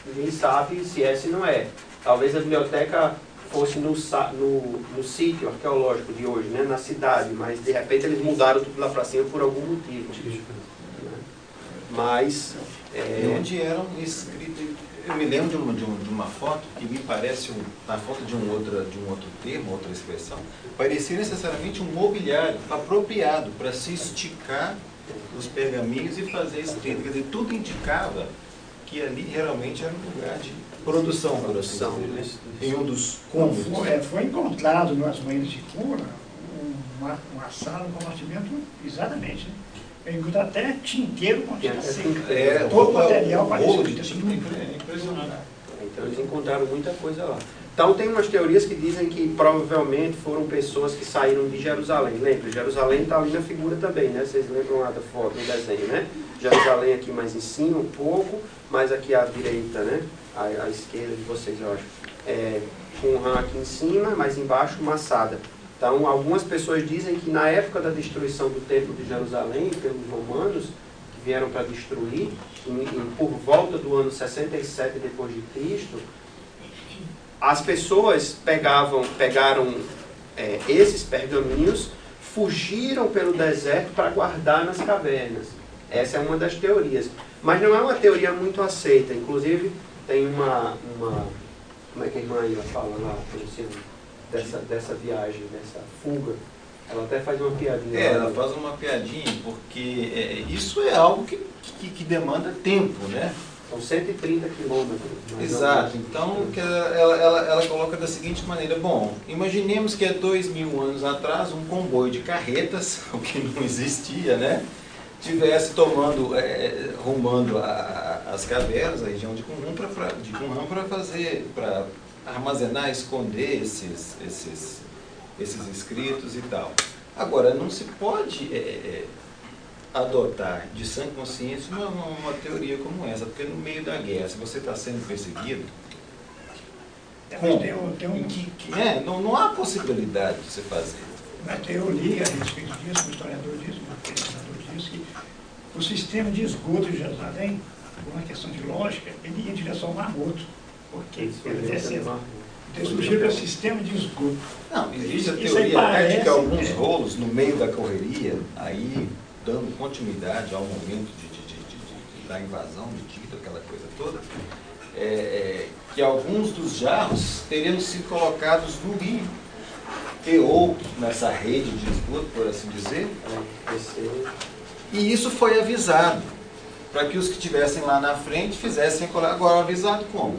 ninguém sabe se é se não é. Talvez a biblioteca fosse no, no, no sítio arqueológico de hoje, né, na cidade, mas de repente eles mudaram tudo lá para cima por algum motivo. né? Mas E é, onde eram escritos. Eu me lembro de uma, de, um- de uma foto que me parece, um, na foto de um, outra, de um outro termo, outra expressão, parecia necessariamente um mobiliário apropriado para se esticar os pergaminhos e fazer escrita. Quer dizer, tudo indicava que ali realmente era um lugar de produção, por assim Produção, dizer, né? né? Em um dos cômodos. foi, é, foi encontrado nas ruínas de Cura uma, uma sala, um compartimento, exatamente. Né? Encontrei até tinteiro com seca. tinta. É, Todo o material o rolo de tinta é impressionante. Então eles encontraram muita coisa lá. Então tem umas teorias que dizem que provavelmente foram pessoas que saíram de Jerusalém. Lembra, Jerusalém está ali na figura também, né? Vocês lembram lá da foto, do desenho, né? Jerusalém aqui mais em cima um pouco, mais aqui à direita, né? À, à esquerda de vocês, eu acho. É, Qumran aqui em cima, mais embaixo Massada. Então, algumas pessoas dizem que na época da destruição do Templo de Jerusalém pelos romanos, que vieram para destruir, em, em, por volta do ano 67 depois de Cristo, as pessoas pegavam, pegaram é, esses pergaminhos, fugiram pelo deserto para guardar nas cavernas. Essa é uma das teorias. Mas não é uma teoria muito aceita. Inclusive, tem uma. uma como é que a irmã Ila fala lá? Dessa, dessa viagem, dessa fuga. Ela até faz uma piadinha. É, ela no- faz uma piadinha, porque é, isso é algo que, que, que demanda tempo, né? São 130 quilômetros. Exato. Então, que ela, ela, ela, coloca da seguinte maneira: bom, imaginemos que há dois mil anos atrás um comboio de carretas, o que não existia, né? Tivesse tomando, é, rumando a- a- as cavernas, a região de Qumran, para fazer, armazenar, esconder esses, esses, esses escritos e tal. Agora, não se pode é, é, adotar de sã consciência uma, uma, uma teoria como essa, porque no meio da guerra, se você está sendo perseguido, É, mas tem, um- tem em um, que, que- é, não, não há possibilidade de você fazer. Mas eu li a respeito disso, o historiador diz, o pesquisador diz que o sistema de esgoto de Jerusalém, por uma questão de lógica, ele ia em direção ao Mar Morto. Porque ele ter descendo. uma- Então surgiu o sistema de esgoto. Não, existe a Isso teoria até de que alguns é. rolos no meio da correria, aí dando continuidade ao momento de, de- de- de- de- da invasão de Tito, aquela coisa toda, é, é, que alguns dos jarros teriam sido colocados no rio, e ou nessa rede de esgoto, por assim dizer, é, e isso foi avisado, para que os que estivessem lá na frente fizessem. Agora, avisado como?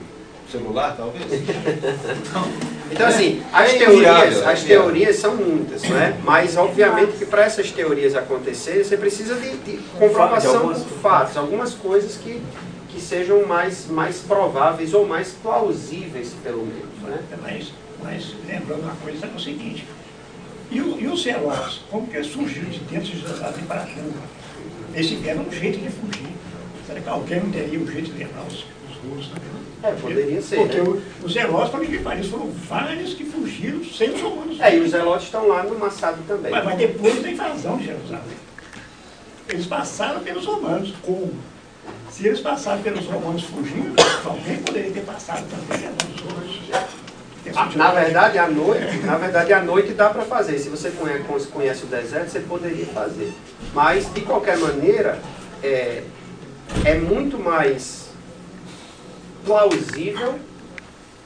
Celular, talvez? Então, Então, assim, as É teorias, é as teorias são muitas, né? Mas, obviamente, que para essas teorias acontecerem, você precisa de, de comprovação algumas- por fatos, algumas coisas que, que sejam mais, mais prováveis ou mais plausíveis, pelo menos, né? Mas, mas lembrando uma coisa, é o seguinte, e, o, e os Zelotes, como que surgiram de dentro de Jerusalém para a rua? Eles tiveram um jeito de fugir. Será que alguém não teria um jeito de levar os, os rolos também? É, poderia ser, Porque né? os Zelotes, para que pareça, foram vários que fugiram sem os romanos. É, e os zelotes estão lá no Massado também. Mas, mas depois da invasão de Jerusalém. Eles passaram pelos romanos. Como? Se eles passaram pelos romanos fugindo, alguém poderia ter passado também levando os romanos. Ah, Na verdade, à noite, na verdade, à noite dá para fazer. Se você conhece, conhece o deserto, você poderia fazer. Mas, de qualquer maneira, é, é muito mais plausível,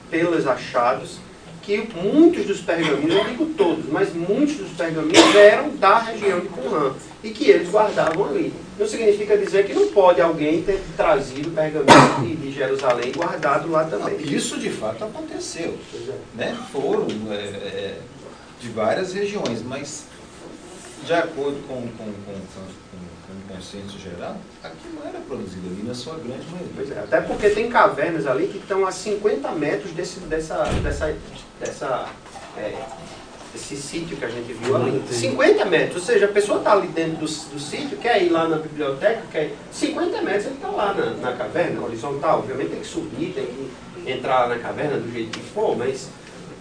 pelos achados, que muitos dos pergaminhos, eu digo todos, mas muitos dos pergaminhos eram da região de Qumran e que eles guardavam ali. Não significa dizer que não pode alguém ter trazido pergaminhos de, Jerusalém e guardado lá também. Isso de fato aconteceu. É. né? Foram é, é, de várias regiões, mas de acordo com, com, com, com- com o consenso geral, aqui não era produzido ali na sua grande Pois maioria. é, até porque tem cavernas ali que estão a 50 metros desse, dessa, dessa, dessa, é, desse sítio que a gente viu ali. Entendi. 50 metros, ou seja, a pessoa está ali dentro do, do sítio, quer ir lá na biblioteca, quer ir, 50 metros ele está lá na, na caverna, horizontal. Obviamente tem que subir, tem que entrar na caverna do jeito que for, mas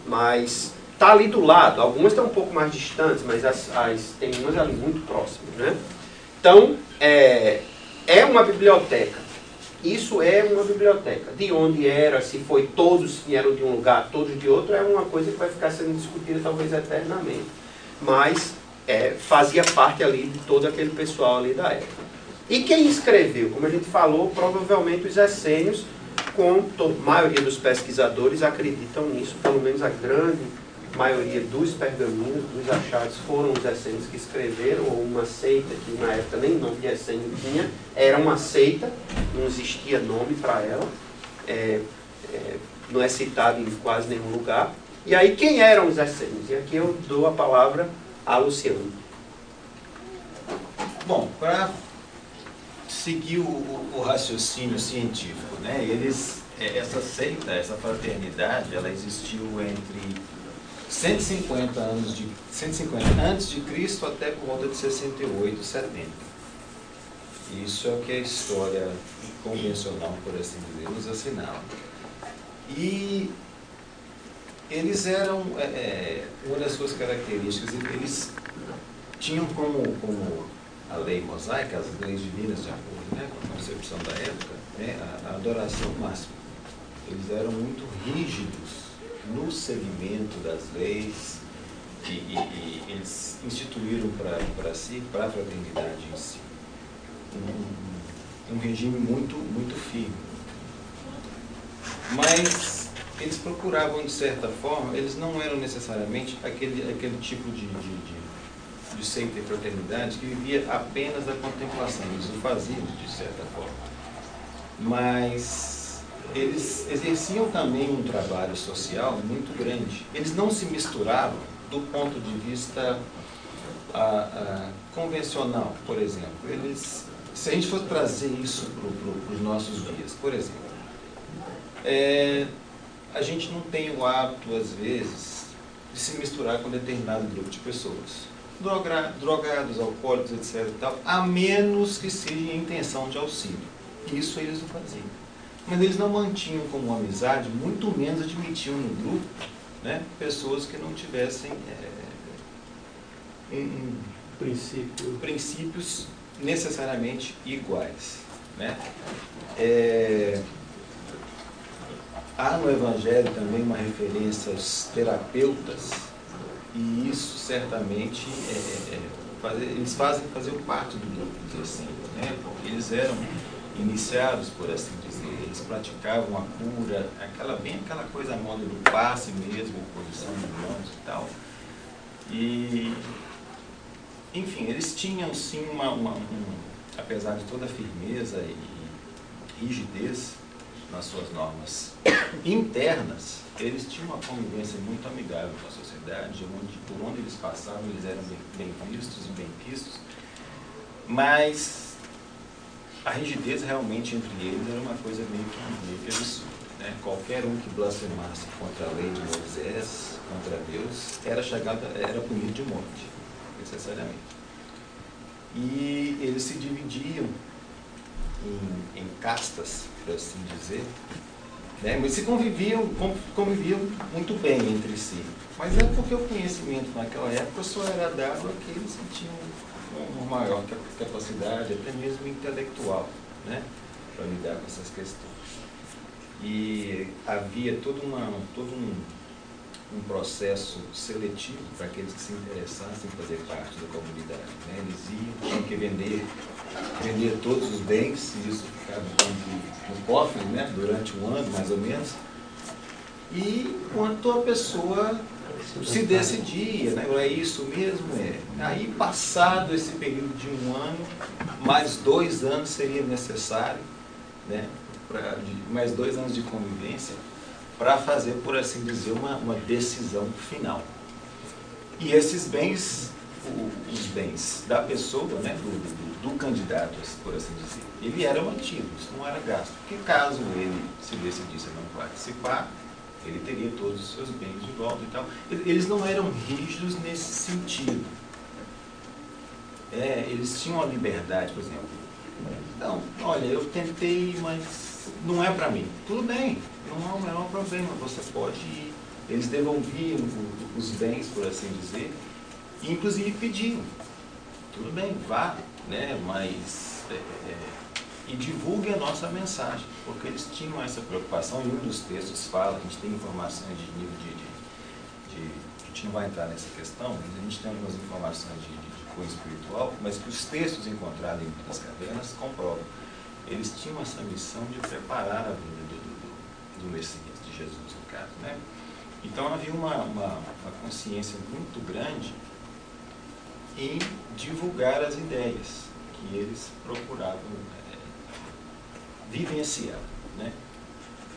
mas está ali do lado. Algumas estão um pouco mais distantes, mas as, as- tem umas ali muito próximas, né? Então, é, é uma biblioteca. Isso é uma biblioteca. De onde era, se foi todos vieram de um lugar, todos de outro, é uma coisa que vai ficar sendo discutida talvez eternamente. Mas é, fazia parte ali de todo aquele pessoal ali da época. E quem escreveu? Como a gente falou, provavelmente os essênios, com a maioria dos pesquisadores acreditam nisso, pelo menos a grande maioria dos pergaminhos, dos achados, foram os essênios que escreveram, ou uma seita que na época nem nome de essênio tinha, era uma seita, não existia nome para ela, é, é, não é citado em quase nenhum lugar. E aí, quem eram os essênios? E aqui eu dou a palavra a Luciano. Bom, para seguir o, o- raciocínio científico, né? Eles, é, essa seita, essa fraternidade, ela existiu entre 150 anos de 150 antes de Cristo até por volta de 68, 70. Isso é o que a história convencional, por assim dizer, nos assinala. E eles eram, é, é, uma das suas características, eles tinham como, como a lei mosaica, as leis divinas de acordo né, com a concepção da época, né, a, a adoração máxima. Eles eram muito rígidos no segmento das leis e, e, e eles instituíram para si, para a fraternidade em si, um, um regime muito, muito firme. Mas eles procuravam, de certa forma, eles não eram necessariamente aquele, aquele tipo de, de, de, de seita e fraternidade que vivia apenas da contemplação, eles o faziam, de certa forma. Mas eles exerciam também um trabalho social muito grande. Eles não se misturavam do ponto de vista a, a, convencional, por exemplo. Eles, se a gente for trazer isso para os nossos dias, por exemplo, é, a gente não tem o hábito, às vezes, de se misturar com determinado grupo de pessoas. Droga, drogados, alcoólicos, etc. Tal, a menos que seja em intenção de auxílio. Isso eles não faziam. Mas eles não mantinham como amizade, muito menos admitiam no grupo né, pessoas que não tivessem é, um, Princípio. princípios necessariamente iguais. Né? É, há no Evangelho também uma referência aos terapeutas, e isso certamente é, é, fazer, eles fazem fazer parte do grupo, assim, né? porque eles eram iniciados, por assim eles praticavam a cura, aquela, bem aquela coisa moda do passe mesmo, posição de mãos e tal. E, enfim, eles tinham sim uma, uma um, apesar de toda a firmeza e rigidez nas suas normas internas, eles tinham uma convivência muito amigável com a sociedade, onde, por onde eles passavam eles eram bem, bem vistos e bem quistos, mas a rigidez realmente entre eles era uma coisa meio que, meio que absurda. Né? Qualquer um que blasfemasse contra a lei de Moisés, contra Deus, era, chegado, era punido de morte, necessariamente. E eles se dividiam em, em castas, por assim dizer, né? mas se conviviam, conviviam muito bem entre si. Mas é porque o conhecimento naquela época só era dado àqueles que tinham uma maior capacidade, até mesmo intelectual, né, para lidar com essas questões. E havia todo, uma, todo um, um processo seletivo para aqueles que se interessassem em fazer parte da comunidade. Né? Eles iam, tinham que vender, vender todos os bens, e isso ficava no cofre né? durante um ano, mais ou menos. E quanto a pessoa se decidia, né? é isso mesmo? É. Aí, passado esse período de um ano, mais dois anos seria necessário, né? Pra, de, mais dois anos de convivência, para fazer, por assim dizer, uma, uma decisão final. E esses bens, o, os bens da pessoa, né? do, do, do candidato, por assim dizer, ele era mantido, isso não era gasto. Porque caso ele se decidisse não participar, ele teria todos os seus bens de volta e tal. Eles não eram rígidos nesse sentido. É, eles tinham a liberdade, por exemplo. Então, olha, eu tentei, mas não é para mim. Tudo bem, não é o menor problema, você pode ir. Eles devolviam os bens, por assim dizer, e inclusive pediam. Tudo bem, vá, né? mas é, é, e divulgue a nossa mensagem, porque eles tinham essa preocupação e um dos textos fala, a gente tem informações de nível de, de, de a gente não vai entrar nessa questão, mas a gente tem algumas informações de, de, de espiritual, mas que os textos encontrados em das cavernas comprovam. Eles tinham essa missão de preparar a vida do, do, do Messias, de Jesus no caso. Né? Então havia uma, uma, uma consciência muito grande em divulgar as ideias que eles procuravam né? Vivenciar. Né?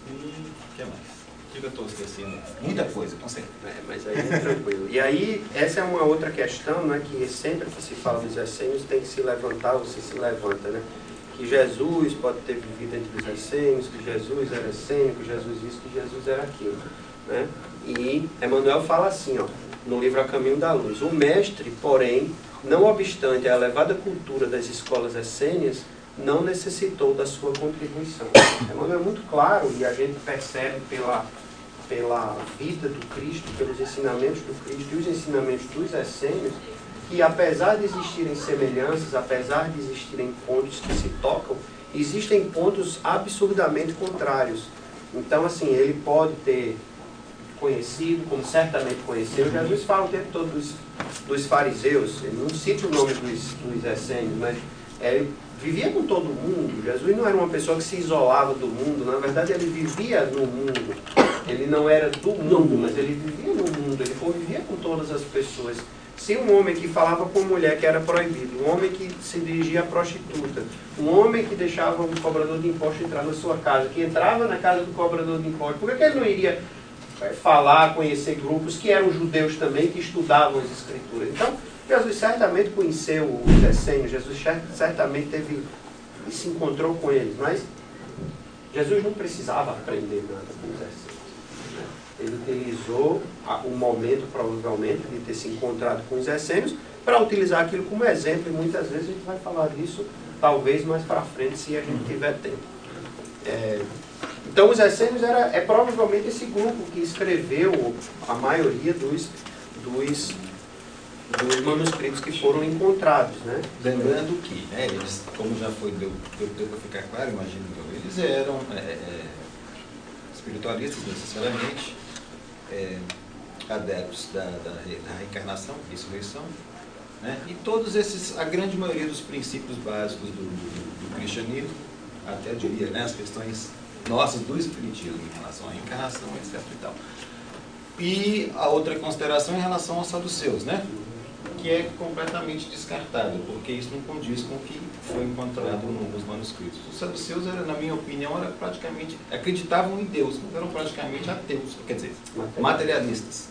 E o que mais? O que eu estou esquecendo? Muita coisa, com certeza. É, mas aí é tranquilo. E aí, essa é uma outra questão, né, que sempre que se fala dos essênios tem que se levantar, você se levanta, né? Que Jesus pode ter vivido entre os essênios, que Jesus era essênio, que Jesus isso, que Jesus era aquilo. Né? E Emmanuel fala assim, ó, no livro A Caminho da Luz. O mestre, porém, não obstante a elevada cultura das escolas essênias, não necessitou da sua contribuição. Emmanuel é muito claro e a gente percebe pela, pela vida do Cristo, pelos ensinamentos do Cristo e os ensinamentos dos essênios, que apesar de existirem semelhanças, apesar de existirem pontos que se tocam, existem pontos absurdamente contrários. Então, assim, ele pode ter conhecido, como certamente conheceu. Jesus fala o tempo todo dos, dos fariseus, ele não cita o nome dos, dos essênios, mas ele vivia com todo mundo. Jesus não era uma pessoa que se isolava do mundo, na verdade ele vivia no mundo. Ele não era do mundo, mas ele vivia no mundo, ele convivia com todas as pessoas. Se um homem que falava com mulher que era proibido, um homem que se dirigia à prostituta, um homem que deixava um cobrador de imposto entrar na sua casa, que entrava na casa do cobrador de imposto, por que, que ele não iria eh, falar, conhecer grupos que eram judeus também, que estudavam as escrituras? Então, Jesus certamente conheceu os essênios, Jesus certamente teve e se encontrou com eles, mas Jesus não precisava aprender nada com os essênios. Ele utilizou o momento, provavelmente, de ter se encontrado com os essênios para utilizar aquilo como exemplo, e muitas vezes a gente vai falar disso, talvez mais para frente, se a gente tiver tempo. É, então, os essênios era, é provavelmente esse grupo que escreveu a maioria dos, dos, dos manuscritos que foram encontrados. Né? Lembrando que, né, eles, como já foi, deu, deu, deu para ficar claro, imagino eu, eles eram é, é, espiritualistas necessariamente, é, adeptos da, da, da, reencarnação, ressurreição, né? e todos esses, a grande maioria dos princípios básicos do, do, do cristianismo, até diria, né, as questões nossas do espiritismo em relação à reencarnação, etc. E, tal. e a outra consideração em relação aos saduceus, né? Que é completamente descartável, porque isso não condiz com o que foi encontrado nos manuscritos. Os saduceus, era, na minha opinião, era praticamente, acreditavam em Deus, mas eram praticamente ateus, quer dizer, materialistas,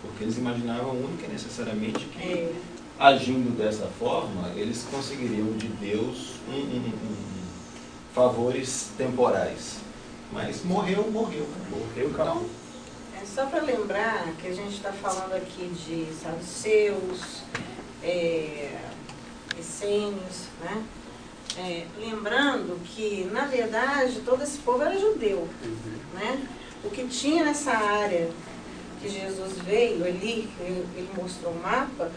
porque eles imaginavam única e necessariamente que, é. agindo dessa forma, eles conseguiriam de Deus um, um, um, favores temporais. Mas morreu, morreu. Morreu, então, é só para lembrar que a gente está falando aqui de saduceus, é, essênios, né? É, lembrando que, na verdade, todo esse povo era judeu. Uhum. Né? O que tinha nessa área que Jesus veio ali, ele mostrou o mapa,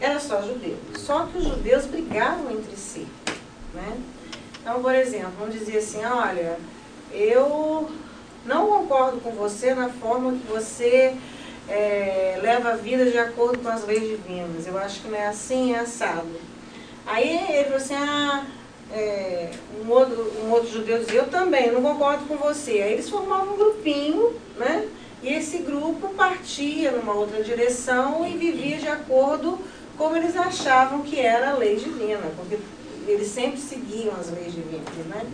era só judeu. Só que os judeus brigavam entre si. Né? Então, por exemplo, vamos dizer assim, olha, eu não concordo com você na forma que você é, leva a vida de acordo com as leis divinas. Eu acho que não é assim, é assado. Aí ele falou assim, ah, é, um, outro, um outro judeu dizia, eu também, não concordo com você. Aí eles formavam um grupinho, né? E esse grupo partia numa outra direção e vivia de acordo como eles achavam que era a lei divina, porque eles sempre seguiam as leis divinas, né?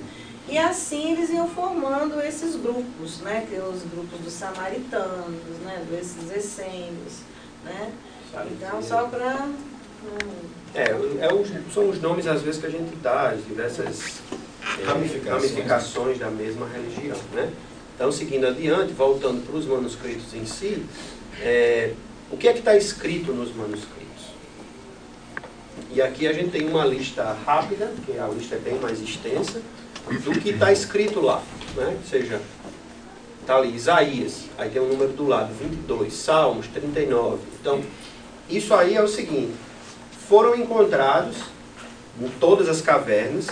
E assim eles iam formando esses grupos, né? Que é os grupos dos samaritanos, né? Desses essênios, né? Então, só para... É, é os, são os nomes às vezes que a gente dá, as diversas é, ramificações. ramificações da mesma religião, né? Então, seguindo adiante, voltando para os manuscritos em si, é, o que é que está escrito nos manuscritos? E aqui a gente tem uma lista rápida, que a lista é bem mais extensa, do que está escrito lá. Né? Ou seja, está ali Isaías, aí tem um número do lado, 22, Salmos 39. Então, isso aí é o seguinte: foram encontrados em todas as cavernas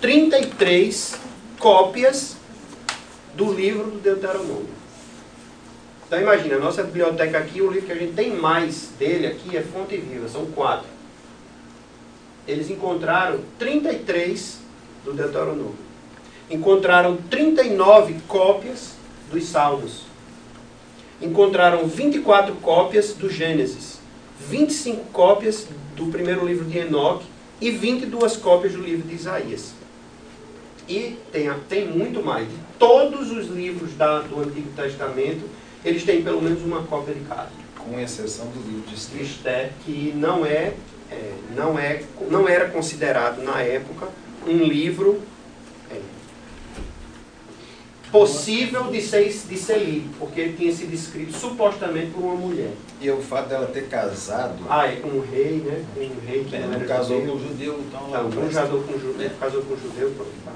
33 cópias do livro do Deuteronômio. Então imagina, a nossa biblioteca aqui, o livro que a gente tem mais dele aqui é Fonte Viva, são quatro. Eles encontraram 33 do Deuteronômio encontraram 39 cópias dos Salmos. Encontraram 24 cópias do Gênesis, 25 cópias do primeiro livro de Enoque e 22 cópias do livro de Isaías. E tem, tem muito mais. De todos os livros da, do Antigo Testamento, eles têm pelo menos uma cópia de cada. Com exceção do livro de Esther. Esther, que não, é, é, não, é, não era considerado na época um livro possível de ser, de ser lido, porque ele tinha sido escrito supostamente por uma mulher. E o fato dela ter casado, Ah, é com um rei, né? Com um rei que é, não não era casou judeu. com o judeu, então Não, um casou com judeu, casou com judeu, pronto. tá.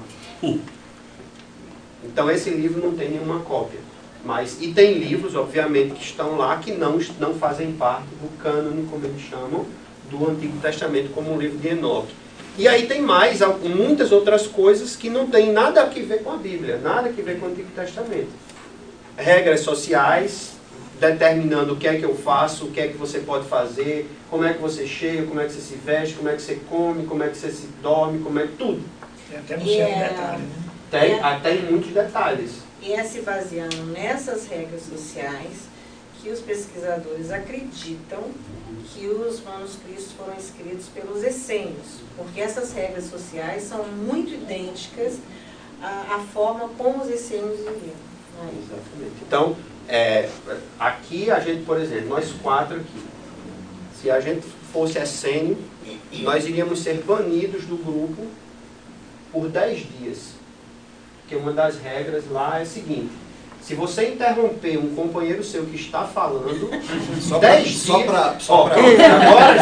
Então esse livro não tem nenhuma cópia. Mas, e tem livros, obviamente, que estão lá que não, não fazem parte do cânone, como eles chamam, do Antigo Testamento, como o livro de Enoque. E aí tem mais, muitas outras coisas que não tem nada a ver com a Bíblia, nada a ver com o Antigo Testamento. Regras sociais, determinando o que é que eu faço, o que é que você pode fazer, como é que você chega, como é que você se veste, como é que você come, como é que você se dorme, como é que tudo. Tem até no E certo é- detalhe, né? Tem, até em muitos detalhes. E é se baseando nessas regras sociais que os pesquisadores acreditam que os manuscritos foram escritos pelos essênios, porque essas regras sociais são muito idênticas à, à forma como os essênios viviam. Aí. Exatamente. Então, é, aqui a gente, por exemplo, nós quatro aqui, se a gente fosse essênio, nós iríamos ser banidos do grupo por 10 dias. Porque uma das regras lá é a seguinte, se você interromper um companheiro seu que está falando, Só pra, 10 só dias, pra, ó, só pra, agora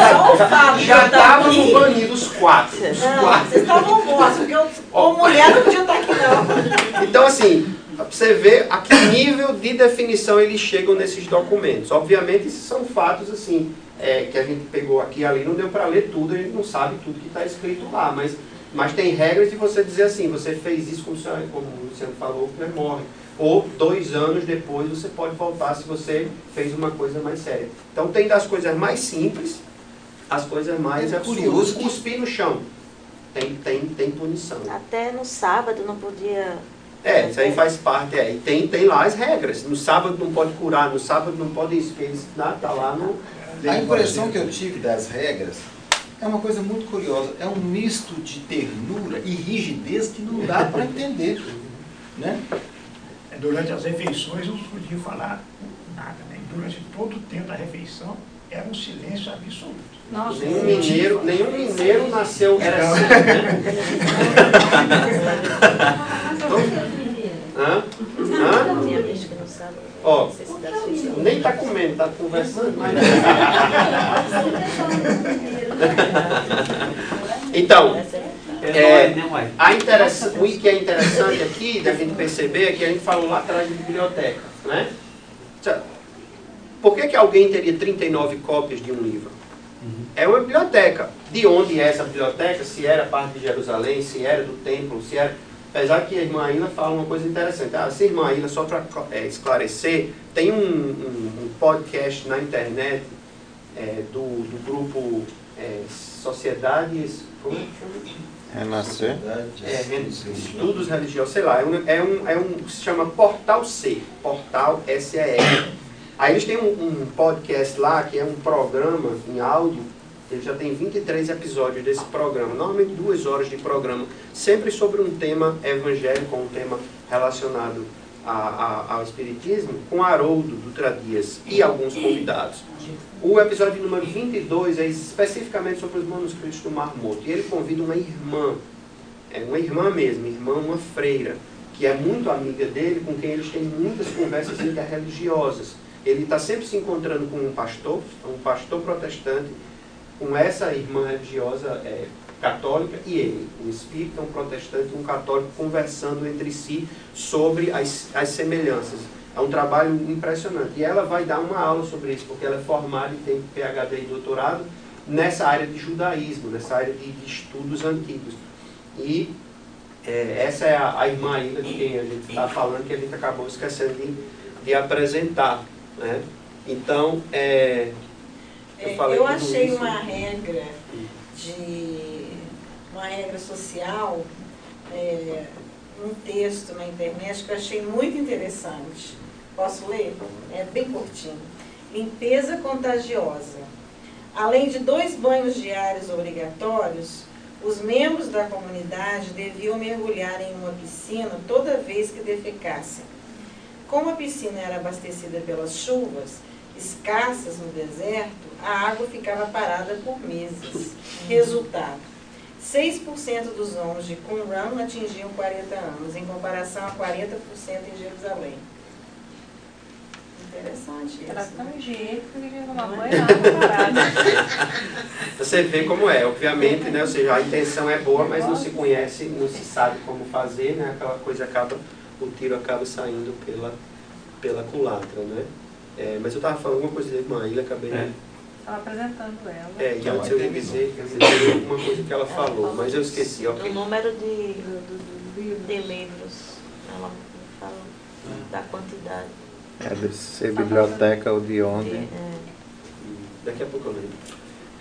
já, o estávamos banidos os quatro. Os Não, quatro. vocês estavam mortos, porque eu, como mulher, não podia estar aqui não. Então, assim, pra você ver a que nível de definição eles chegam nesses documentos. Obviamente, esses são fatos, assim, é, que a gente pegou aqui e ali, não deu para ler tudo, a gente não sabe tudo que está escrito lá, mas, mas tem regras de você dizer assim, você fez isso, como o, senhor, como o Luciano falou, você morre. Ou dois anos depois você pode voltar se você fez uma coisa mais séria. Então tem das coisas mais simples, as coisas mais É absurdas. curioso que- Cuspir no chão. Tem, tem, tem punição. Até no sábado não podia. É, isso aí faz parte, é. E tem, tem lá as regras. No sábado não pode curar, no sábado não pode isso, porque tá, tá lá no. A impressão que eu tive das regras é uma coisa muito curiosa. É um misto de ternura e rigidez que não dá para entender. Né? É, Durante as refeições não se podia falar nada, né? Durante todo o tempo da refeição era um silêncio absoluto. Nossa, Nenhum sim. mineiro, nenhum mineiro nasceu. Era assim, Hã? Hã? Sábado. Ó, física. nem tá comendo, tá conversando, mas. Então, É, né, uai? A interessa- o que é interessante aqui da gente perceber é que a gente falou lá atrás de biblioteca, né? Por que, que alguém teria 39 cópias de um livro? É uma biblioteca. De onde é essa biblioteca? Se era parte de Jerusalém, se era do templo, se era. Apesar que a irmã Ilha fala uma coisa interessante. Ah, essa irmã Ilha, só para esclarecer, tem um, um- um podcast na internet é, do, do grupo é, Sociedades. Como é que chama? Renascer? É, estudos religiosos, sei lá, é um, é um, é um se chama Portal C, Portal SER. Aí eles têm um, um podcast lá, que é um programa em áudio, ele já tem 23 episódios desse programa, normalmente duas horas de programa, sempre sobre um tema evangélico, um tema relacionado a- a- ao Espiritismo, com Haroldo Dutra Dias e alguns convidados. O episódio número 22 é especificamente sobre os manuscritos do Mar Morto. E ele convida uma irmã, é uma irmã mesmo, irmã, uma freira, que é muito amiga dele, com quem eles têm muitas conversas interreligiosas. Ele está sempre se encontrando com um pastor, um pastor protestante, com essa irmã religiosa é, católica e ele, um espírita, um protestante um católico, conversando entre si sobre as, as semelhanças. É um trabalho impressionante. E ela vai dar uma aula sobre isso, porque ela é formada e tem PhD e doutorado nessa área de judaísmo, nessa área de, de estudos antigos. E é, essa é a, a irmã Ilha de quem a gente está falando, que a gente acabou esquecendo de, de apresentar. Né? Então, é, eu É, falei eu achei isso. uma regra de uma regra social, é, um texto na internet que eu achei muito interessante. Posso ler? É bem curtinho. Limpeza contagiosa. Além de dois banhos diários obrigatórios, os membros da comunidade deviam mergulhar em uma piscina toda vez que defecassem. Como a piscina era abastecida pelas chuvas, escassas no deserto, a água ficava parada por meses. Resultado: 6% dos homens de Qumran atingiam 40 anos, em comparação a 40% em Jerusalém. Interessante Era isso. tão higiênico que queria tomar banho parada. Você vê como é, obviamente, né? Ou seja, a intenção é boa, mas não se conhece, não se sabe como fazer, né? Aquela coisa acaba, o tiro acaba saindo pela, pela culatra, né? É, mas eu estava falando alguma coisa da irmã Ilha, acabei de... É. Estava apresentando ela. É, e antes eu ia dizer, alguma coisa que ela falou, mas eu esqueci, O ok. número de, de livros. Ela fala da quantidade. É de ser biblioteca ou de De, onde. é, Daqui a pouco eu lembro.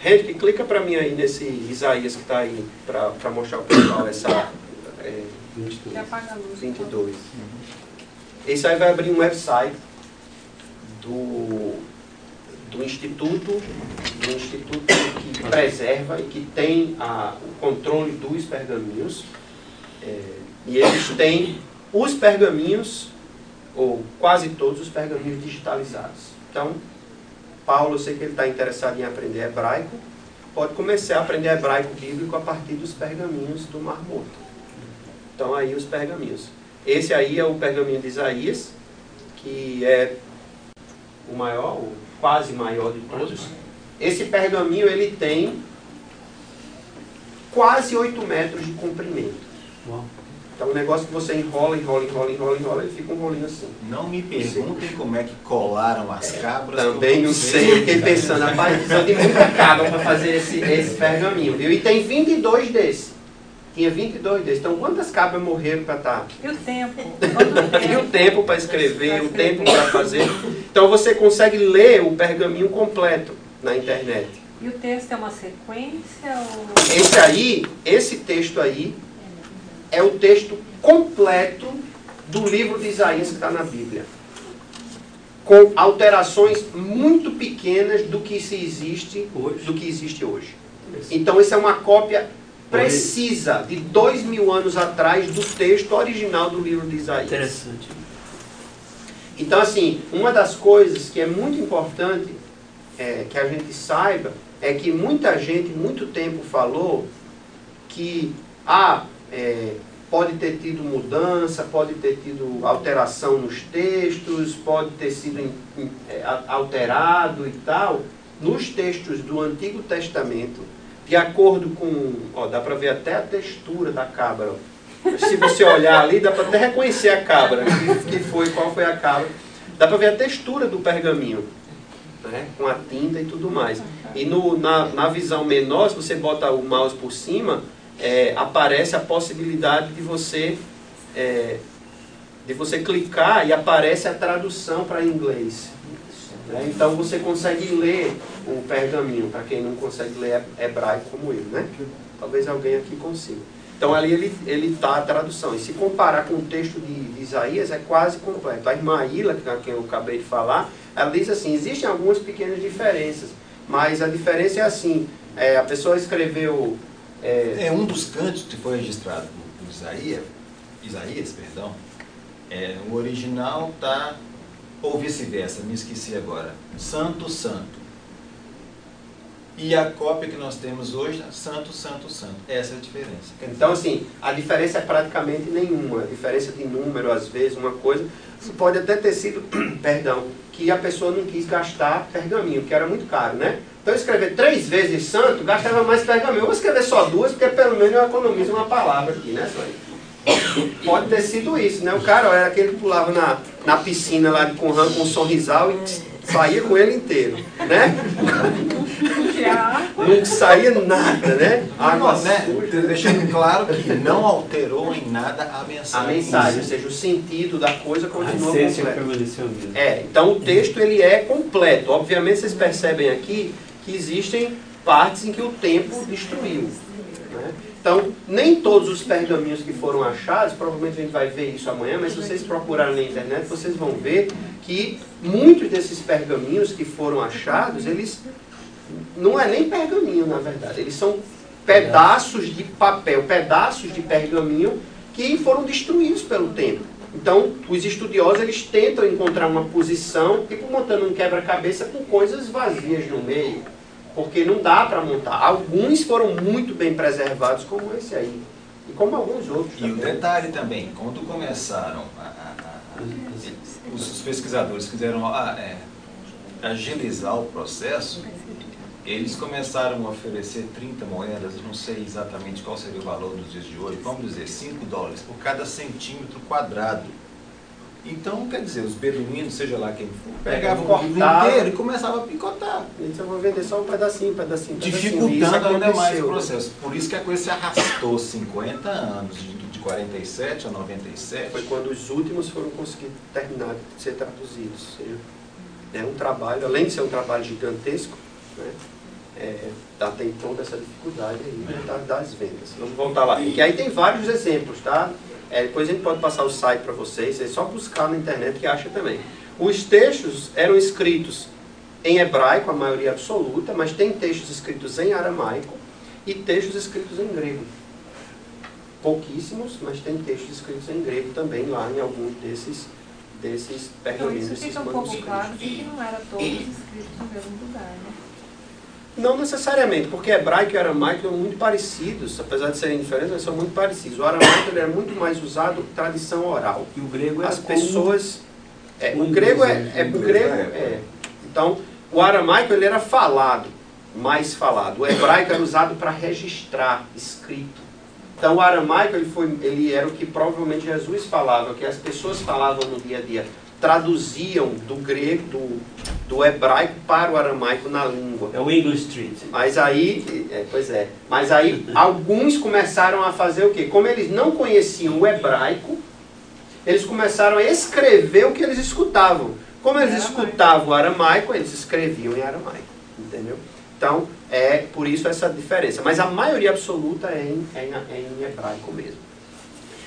Henrique, clica para mim aí nesse Isaías que está aí, para mostrar o pessoal essa é, 22. Que apaga a luz. 22. Esse aí vai abrir um website do, do Instituto, do Instituto que preserva e que tem a, o controle dos pergaminhos. É, e eles têm os pergaminhos, ou quase todos os pergaminhos digitalizados. Então, Paulo, eu sei que ele está interessado em aprender hebraico, pode começar a aprender hebraico bíblico a partir dos pergaminhos do Mar Morto. Então, aí os pergaminhos. Esse aí é o pergaminho de Isaías, que é o maior, o quase maior de todos. Esse pergaminho ele tem quase 8 metros de comprimento. Então, um negócio que você enrola, enrola, enrola, enrola, enrola, ele fica um rolinho assim. Não me perguntem como é que colaram as cabras. que eu Também não sei, eu fiquei pensando, rapaz, precisa de muita cabra para fazer esse, esse pergaminho, viu? E tem 22 desses. Tinha 22 desses. Então, quantas cabras morreram para estar? E o tempo? Quanto E o tempo? tempo para escrever, o tempo para fazer. Então, você consegue ler o pergaminho completo na internet. E o texto é uma sequência ou... Esse aí, esse texto aí, é o texto completo do livro de Isaías que está na Bíblia. Com alterações muito pequenas do que se existe, Hoje. do que existe hoje. Então, isso é uma cópia precisa de dois mil anos atrás do texto original do livro de Isaías. Interessante. Então, assim, uma das coisas que é muito importante é, que a gente saiba é que muita gente, muito tempo, falou que ah, é, pode ter tido mudança, pode ter tido alteração nos textos, pode ter sido in- in- é, alterado e tal. Nos textos do Antigo Testamento, de acordo com. Ó, dá para ver até a textura da cabra. Se você olhar ali, dá para até reconhecer a cabra, que, que foi, qual foi a cabra. Dá para ver a textura do pergaminho, né? com a tinta e tudo mais. E no, na, na visão menor, se você bota o mouse por cima, é, aparece a possibilidade de você é, de você clicar e aparece a tradução para inglês. né? Então você consegue ler o pergaminho, para quem não consegue ler hebraico como eu, né? Talvez alguém aqui consiga. Então ali ele ele está a tradução. E se comparar com o texto de, de Isaías, é quase completo. A irmã Ila, a quem eu acabei de falar, ela diz assim, existem algumas pequenas diferenças, mas a diferença é assim, é, a pessoa escreveu... é, É um dos cantos que foi registrado por Isaías, Isaías, perdão, é, o original tá ou vice-versa, me esqueci agora. Santo, santo. E a cópia que nós temos hoje, santo, santo, santo. Essa é a diferença. Então, assim, a diferença é praticamente nenhuma. A diferença de número, às vezes, uma coisa. Pode até ter sido, perdão, que a pessoa não quis gastar pergaminho, que era muito caro, né? Então, escrever três vezes santo, gastava mais pergaminho. Eu vou escrever só duas, porque pelo menos eu economizo uma palavra aqui, né? Pode ter sido isso, né? O cara era aquele que pulava na, na piscina lá Conran com um sorrisal e saía com ele inteiro, né? Não saía nada, né? Água Não, né? suja. Deixando claro que não alterou em nada a mensagem. A mensagem, ou seja, o sentido da coisa A continua essência completa. permaneceu mesmo. É, então o texto ele é completo. Obviamente vocês percebem aqui que existem partes em que o tempo destruiu. né? Então, nem todos os pergaminhos que foram achados, provavelmente a gente vai ver isso amanhã, mas se vocês procurarem na internet, vocês vão ver que muitos desses pergaminhos que foram achados, eles não é nem pergaminho, na verdade, eles são pedaços de papel, pedaços de pergaminho que foram destruídos pelo tempo. Então, os estudiosos eles tentam encontrar uma posição, tipo montando um quebra-cabeça com coisas vazias no meio. Porque não dá para montar. Alguns foram muito bem preservados, como esse aí. E como alguns outros E o detalhe também, quando começaram, a- a- a- os, pesquisadores quiseram ah, é, agilizar o processo, eles começaram a oferecer 30 moedas, não sei exatamente qual seria o valor dos dias de hoje, vamos dizer 5 dólares por cada centímetro quadrado. Então, quer dizer, os beduínos, seja lá quem for, pegavam o livro cortava. inteiro e começavam a picotar, Eles vão vender só um pedacinho, um pedacinho, pedacinho. E dificultando ainda mais o né? processo. Por isso que a coisa se arrastou 50 anos, de, de 47 a 97. Foi quando os últimos foram conseguir terminar de ser traduzidos. É um trabalho, além de ser um trabalho gigantesco, né, é, tá, tem toda essa dificuldade aí né, da- das vendas. Vamos voltar lá. Que aí tem vários exemplos, tá? É, depois a gente pode passar o site para vocês, é só buscar na internet que acha também. Os textos eram escritos em hebraico, a maioria absoluta, mas tem textos escritos em aramaico e textos escritos em grego. Pouquíssimos, mas tem textos escritos em grego também lá em alguns desses, desses Então pergaminhos, isso desses fica um pouco claro de que não era todos escritos no mesmo lugar, né? Não necessariamente, porque hebraico e aramaico são muito parecidos, apesar de serem diferentes, mas são muito parecidos. O aramaico ele é muito mais usado tradição oral. E o grego era As pessoas. é, o grego é, é, o grego da é. Então, o aramaico ele era falado, mais falado. O hebraico era usado para registrar, escrito. Então, o aramaico ele foi, ele era o que provavelmente Jesus falava, que as pessoas falavam no dia a dia, traduziam do grego, do, do hebraico para o aramaico na língua. É o English Street. Mas aí, é, pois é, mas aí alguns começaram a fazer o quê? Como eles não conheciam o hebraico, eles começaram a escrever o que eles escutavam. Como eles Aramaico. escutavam o aramaico, eles escreviam em aramaico, entendeu? Então, é por isso essa diferença. Mas a maioria absoluta é em, é em, é em hebraico mesmo.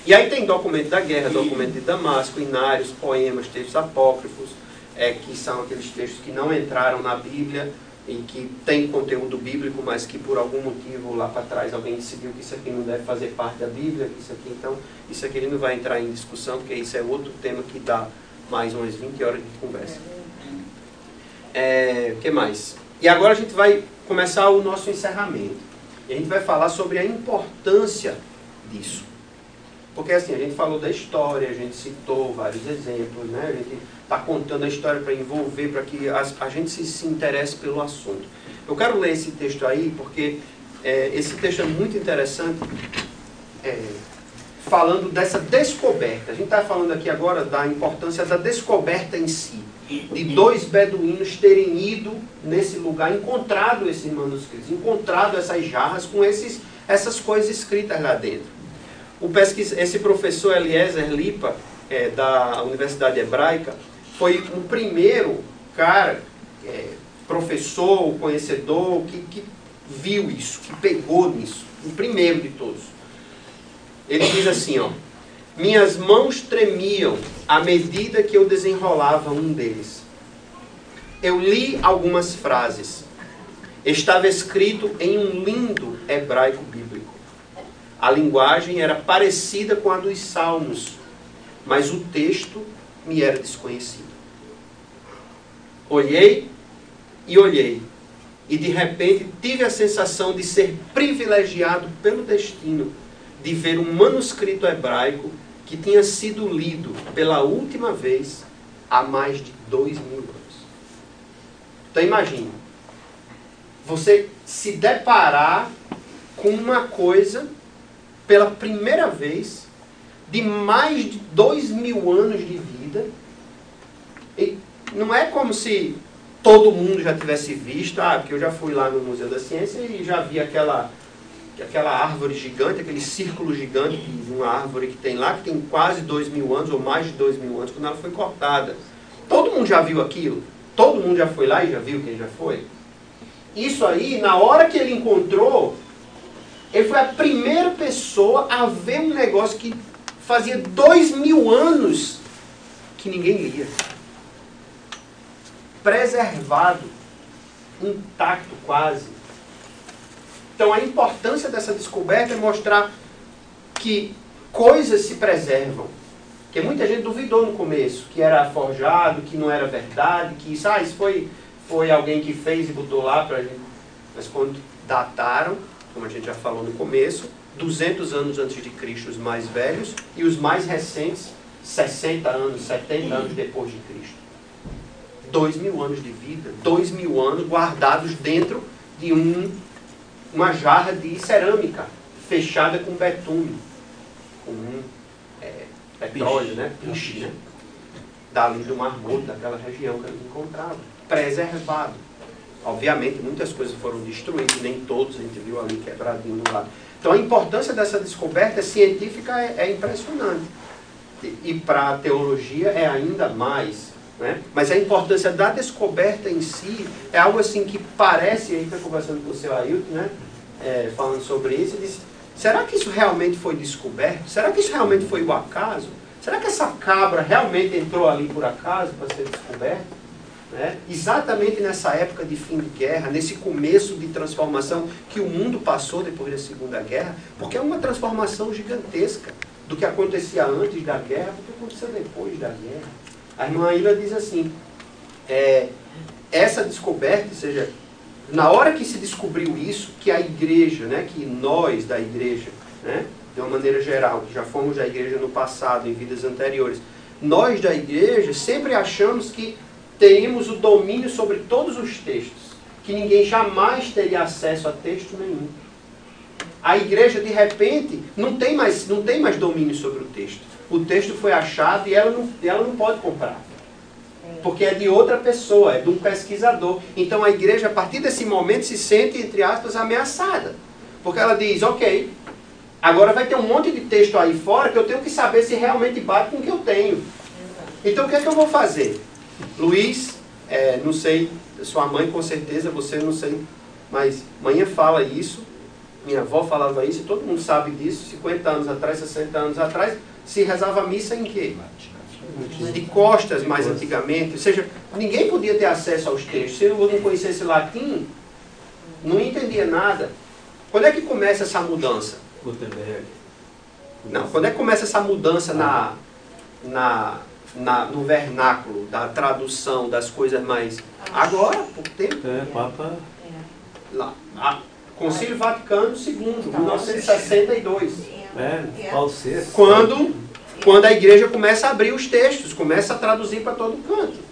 E aí tem documento da guerra, documento de Damasco, inários, poemas, textos apócrifos, é, que são aqueles textos que não entraram na Bíblia e que têm conteúdo bíblico, mas que por algum motivo lá para trás alguém decidiu que isso aqui não deve fazer parte da Bíblia, que isso aqui, então, isso aqui ele não vai entrar em discussão, porque isso é outro tema que dá mais umas 20 horas de conversa. É, o que mais? E agora a gente vai começar o nosso encerramento. E a gente vai falar sobre a importância disso. Porque assim, a gente falou da história, a gente citou vários exemplos, né? A gente está contando a história para envolver, para que as- a gente se, se interesse pelo assunto. Eu quero ler esse texto aí, porque é, esse texto é muito interessante, é, falando dessa descoberta. A gente está falando aqui agora da importância da descoberta em si. De dois beduínos terem ido nesse lugar, encontrado esses manuscritos, encontrado essas jarras com esses, essas coisas escritas lá dentro. O pesquis... Esse professor Eliezer Lipa, é, da Universidade Hebraica, foi o primeiro cara, é, professor, conhecedor, que, que viu isso, que pegou nisso. O primeiro de todos. Ele diz assim, ó. Minhas mãos tremiam à medida que eu desenrolava um deles. Eu li algumas frases. Estava escrito em um lindo hebraico bíblico. A linguagem era parecida com a dos salmos, mas o texto me era desconhecido. Olhei e olhei, e de repente tive a sensação de ser privilegiado pelo destino de ver um manuscrito hebraico que tinha sido lido pela última vez há mais de dois mil anos. Então imagine, você se deparar com uma coisa pela primeira vez de mais de dois mil anos de vida. E não é como se todo mundo já tivesse visto, ah, porque eu já fui lá no Museu da Ciência e já vi aquela, aquela árvore gigante, aquele círculo gigante uma árvore que tem lá, que tem quase dois mil anos, ou mais de dois mil anos, quando ela foi cortada. Todo mundo já viu aquilo? Todo mundo já foi lá e já viu quem já foi? Isso aí, na hora que ele encontrou, ele foi a primeira pessoa a ver um negócio que fazia dois mil anos que ninguém lia. Preservado, intacto quase. Então a importância dessa descoberta é mostrar que coisas se preservam. Porque muita gente duvidou no começo, que era forjado, que não era verdade, que isso, ah, isso foi, foi alguém que fez e botou lá pra gente. Mas quando dataram, como a gente já falou no começo, 200 anos antes de Cristo os mais velhos e os mais recentes 60 anos, 70 anos depois de Cristo. Dois mil anos de vida, dois mil anos guardados dentro de um, uma jarra de cerâmica fechada com betume, com um, é, petróleo, né? Piche, né? Dali do Mar Morto, daquela região que eles encontravam. Preservado. Obviamente, muitas coisas foram destruídas, nem todos, a gente viu ali quebradinho do lado. Então, a importância dessa descoberta científica é, é impressionante. E, e para a teologia é ainda mais. Né? Mas a importância da descoberta em si é algo assim que parece, aí foi conversando com o seu Ailton, né? É, falando sobre isso, e disse, será que isso realmente foi descoberto? Será que isso realmente foi o acaso? Será que essa cabra realmente entrou ali por acaso para ser descoberta? Né? Exatamente nessa época de fim de guerra, nesse começo de transformação que o mundo passou depois da Segunda Guerra, porque é uma transformação gigantesca do que acontecia antes da guerra, do que aconteceu depois da guerra. A irmã Ilha diz assim, é, essa descoberta, ou seja, na hora que se descobriu isso, que a igreja, né, que nós da igreja, né, de uma maneira geral, que já fomos da igreja no passado, em vidas anteriores, nós da igreja sempre achamos que teríamos o domínio sobre todos os textos, que ninguém jamais teria acesso a texto nenhum. A igreja, de repente, não tem mais, não tem mais domínio sobre o texto o texto foi achado e ela não, ela não pode comprar. Porque é de outra pessoa, é de um pesquisador. Então a igreja, a partir desse momento, se sente, entre aspas, ameaçada. Porque ela diz, ok, agora vai ter um monte de texto aí fora que eu tenho que saber se realmente bate com o que eu tenho. Então o que é que eu vou fazer? Luiz, é, não sei, sua mãe com certeza, você não sei, mas manhã fala isso, minha avó falava isso, todo mundo sabe disso, 50 anos atrás, 60 anos atrás, se rezava a missa em quê? De costas, mais antigamente. Ou seja, ninguém podia ter acesso aos textos. Se eu não conhecesse latim, não entendia nada. Quando é que começa essa mudança? Gutenberg. Não, quando é que começa essa mudança na, na, na, no vernáculo, da tradução das coisas mais. Agora, por tempo. É, Papa. Lá, a, Concílio Vaticano II, 1962. É, Paulo VI. Quando, quando a igreja começa a abrir os textos, começa a traduzir para todo canto.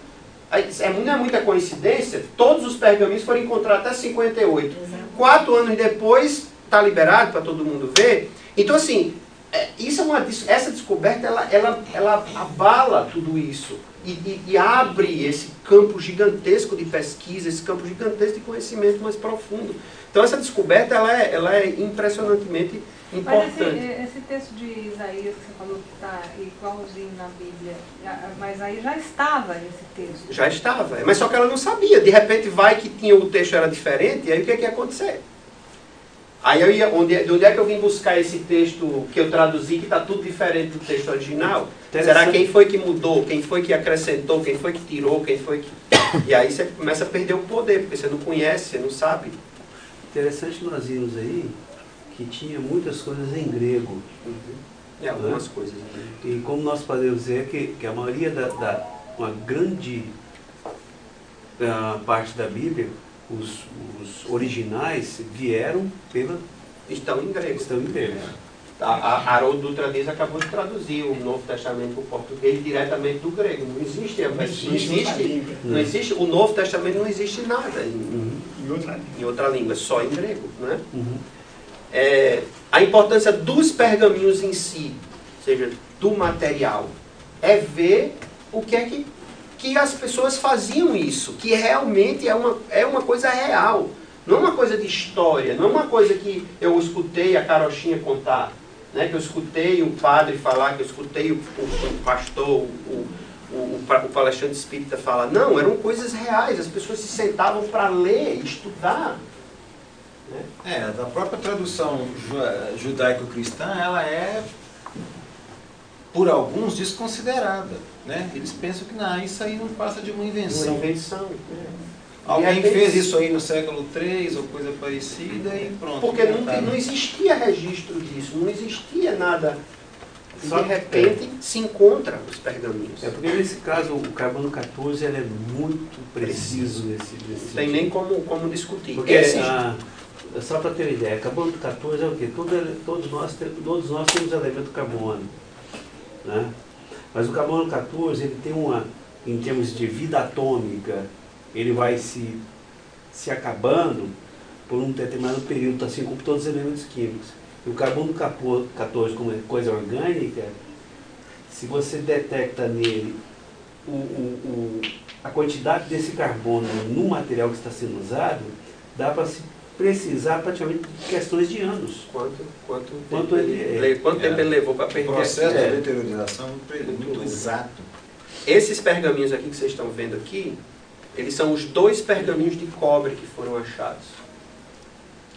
É, não é muita coincidência, todos os pergaminhos foram encontrados até 58. Quatro anos depois, está liberado para todo mundo ver. Então, assim, é, isso é uma, essa descoberta ela, ela, ela abala tudo isso e, e, e, abre esse campo gigantesco de pesquisa, esse campo gigantesco de conhecimento mais profundo. Então, essa descoberta ela é, ela é impressionantemente importante. Mas esse, esse, texto de Isaías que você falou que está igualzinho na Bíblia, mas aí já estava esse texto. Já estava, mas só que ela não sabia. De repente vai que tinha o texto era diferente, e aí o que, é que ia acontecer? Aí eu ia, onde, de onde é que eu vim buscar esse texto que eu traduzi, que está tudo diferente do texto original? Será quem foi que mudou, quem foi que acrescentou, quem foi que tirou, quem foi que. E aí você começa a perder o poder, porque você não conhece, você não sabe. Interessante nós vimos aí que tinha muitas coisas em grego. Uhum. É, algumas né? coisas. E como nós podemos dizer que, que a maioria da, da uma grande uh, parte da Bíblia, os, os originais vieram pela. Estão em grego. Estão em grego. A, Haroldo Dutra Dias acabou de traduzir o Novo Testamento para o português diretamente do grego. Não existe, não existe, não existe, o Novo Testamento não existe nada em, uhum. em, outra, em outra língua, só em grego. Né? Uhum é, a importância dos pergaminhos em si, ou seja, do material, é ver o que é que, que as pessoas faziam isso, que realmente é uma, é uma coisa real. Não é uma coisa de história, não é uma coisa que eu escutei a carochinha contar, né, que eu escutei o padre falar, que eu escutei o, o, pastor, o, o, o, palestrante espírita falar. Não, eram coisas reais, as pessoas se sentavam para ler, estudar. Né? É, a própria tradução judaico-cristã, ela é, por alguns, desconsiderada. Né? Eles pensam que não, isso aí não passa de uma invenção. Uma invenção. Alguém fez isso aí no século III ou coisa parecida e pronto. Porque não, não existia registro disso, não existia nada E Só- de repente se encontra os pergaminhos. É porque nesse caso o carbono 14 ele é muito preciso nesse, Não tem nem como, como discutir. Porque, Esse- ah, só para ter uma ideia, carbono 14 é o quê? Todo ele- todos, nós, todos nós temos elemento carbono. Né? Mas o carbono 14, ele tem uma, em termos de vida atômica, ele vai se, se acabando por um determinado período, assim como todos os elementos químicos. E o carbono capo- 14, como é coisa orgânica, se você detecta nele o, o- o- a quantidade desse carbono no material que está sendo usado, dá para se precisar praticamente de questões de anos. Quanto, quanto, Quanto tempo, ele- ele, quanto tempo é. ele levou para O perder processo aquilo? de deteriorização é muito, muito exato. Esses pergaminhos aqui que vocês estão vendo aqui, eles são os dois pergaminhos de cobre que foram achados.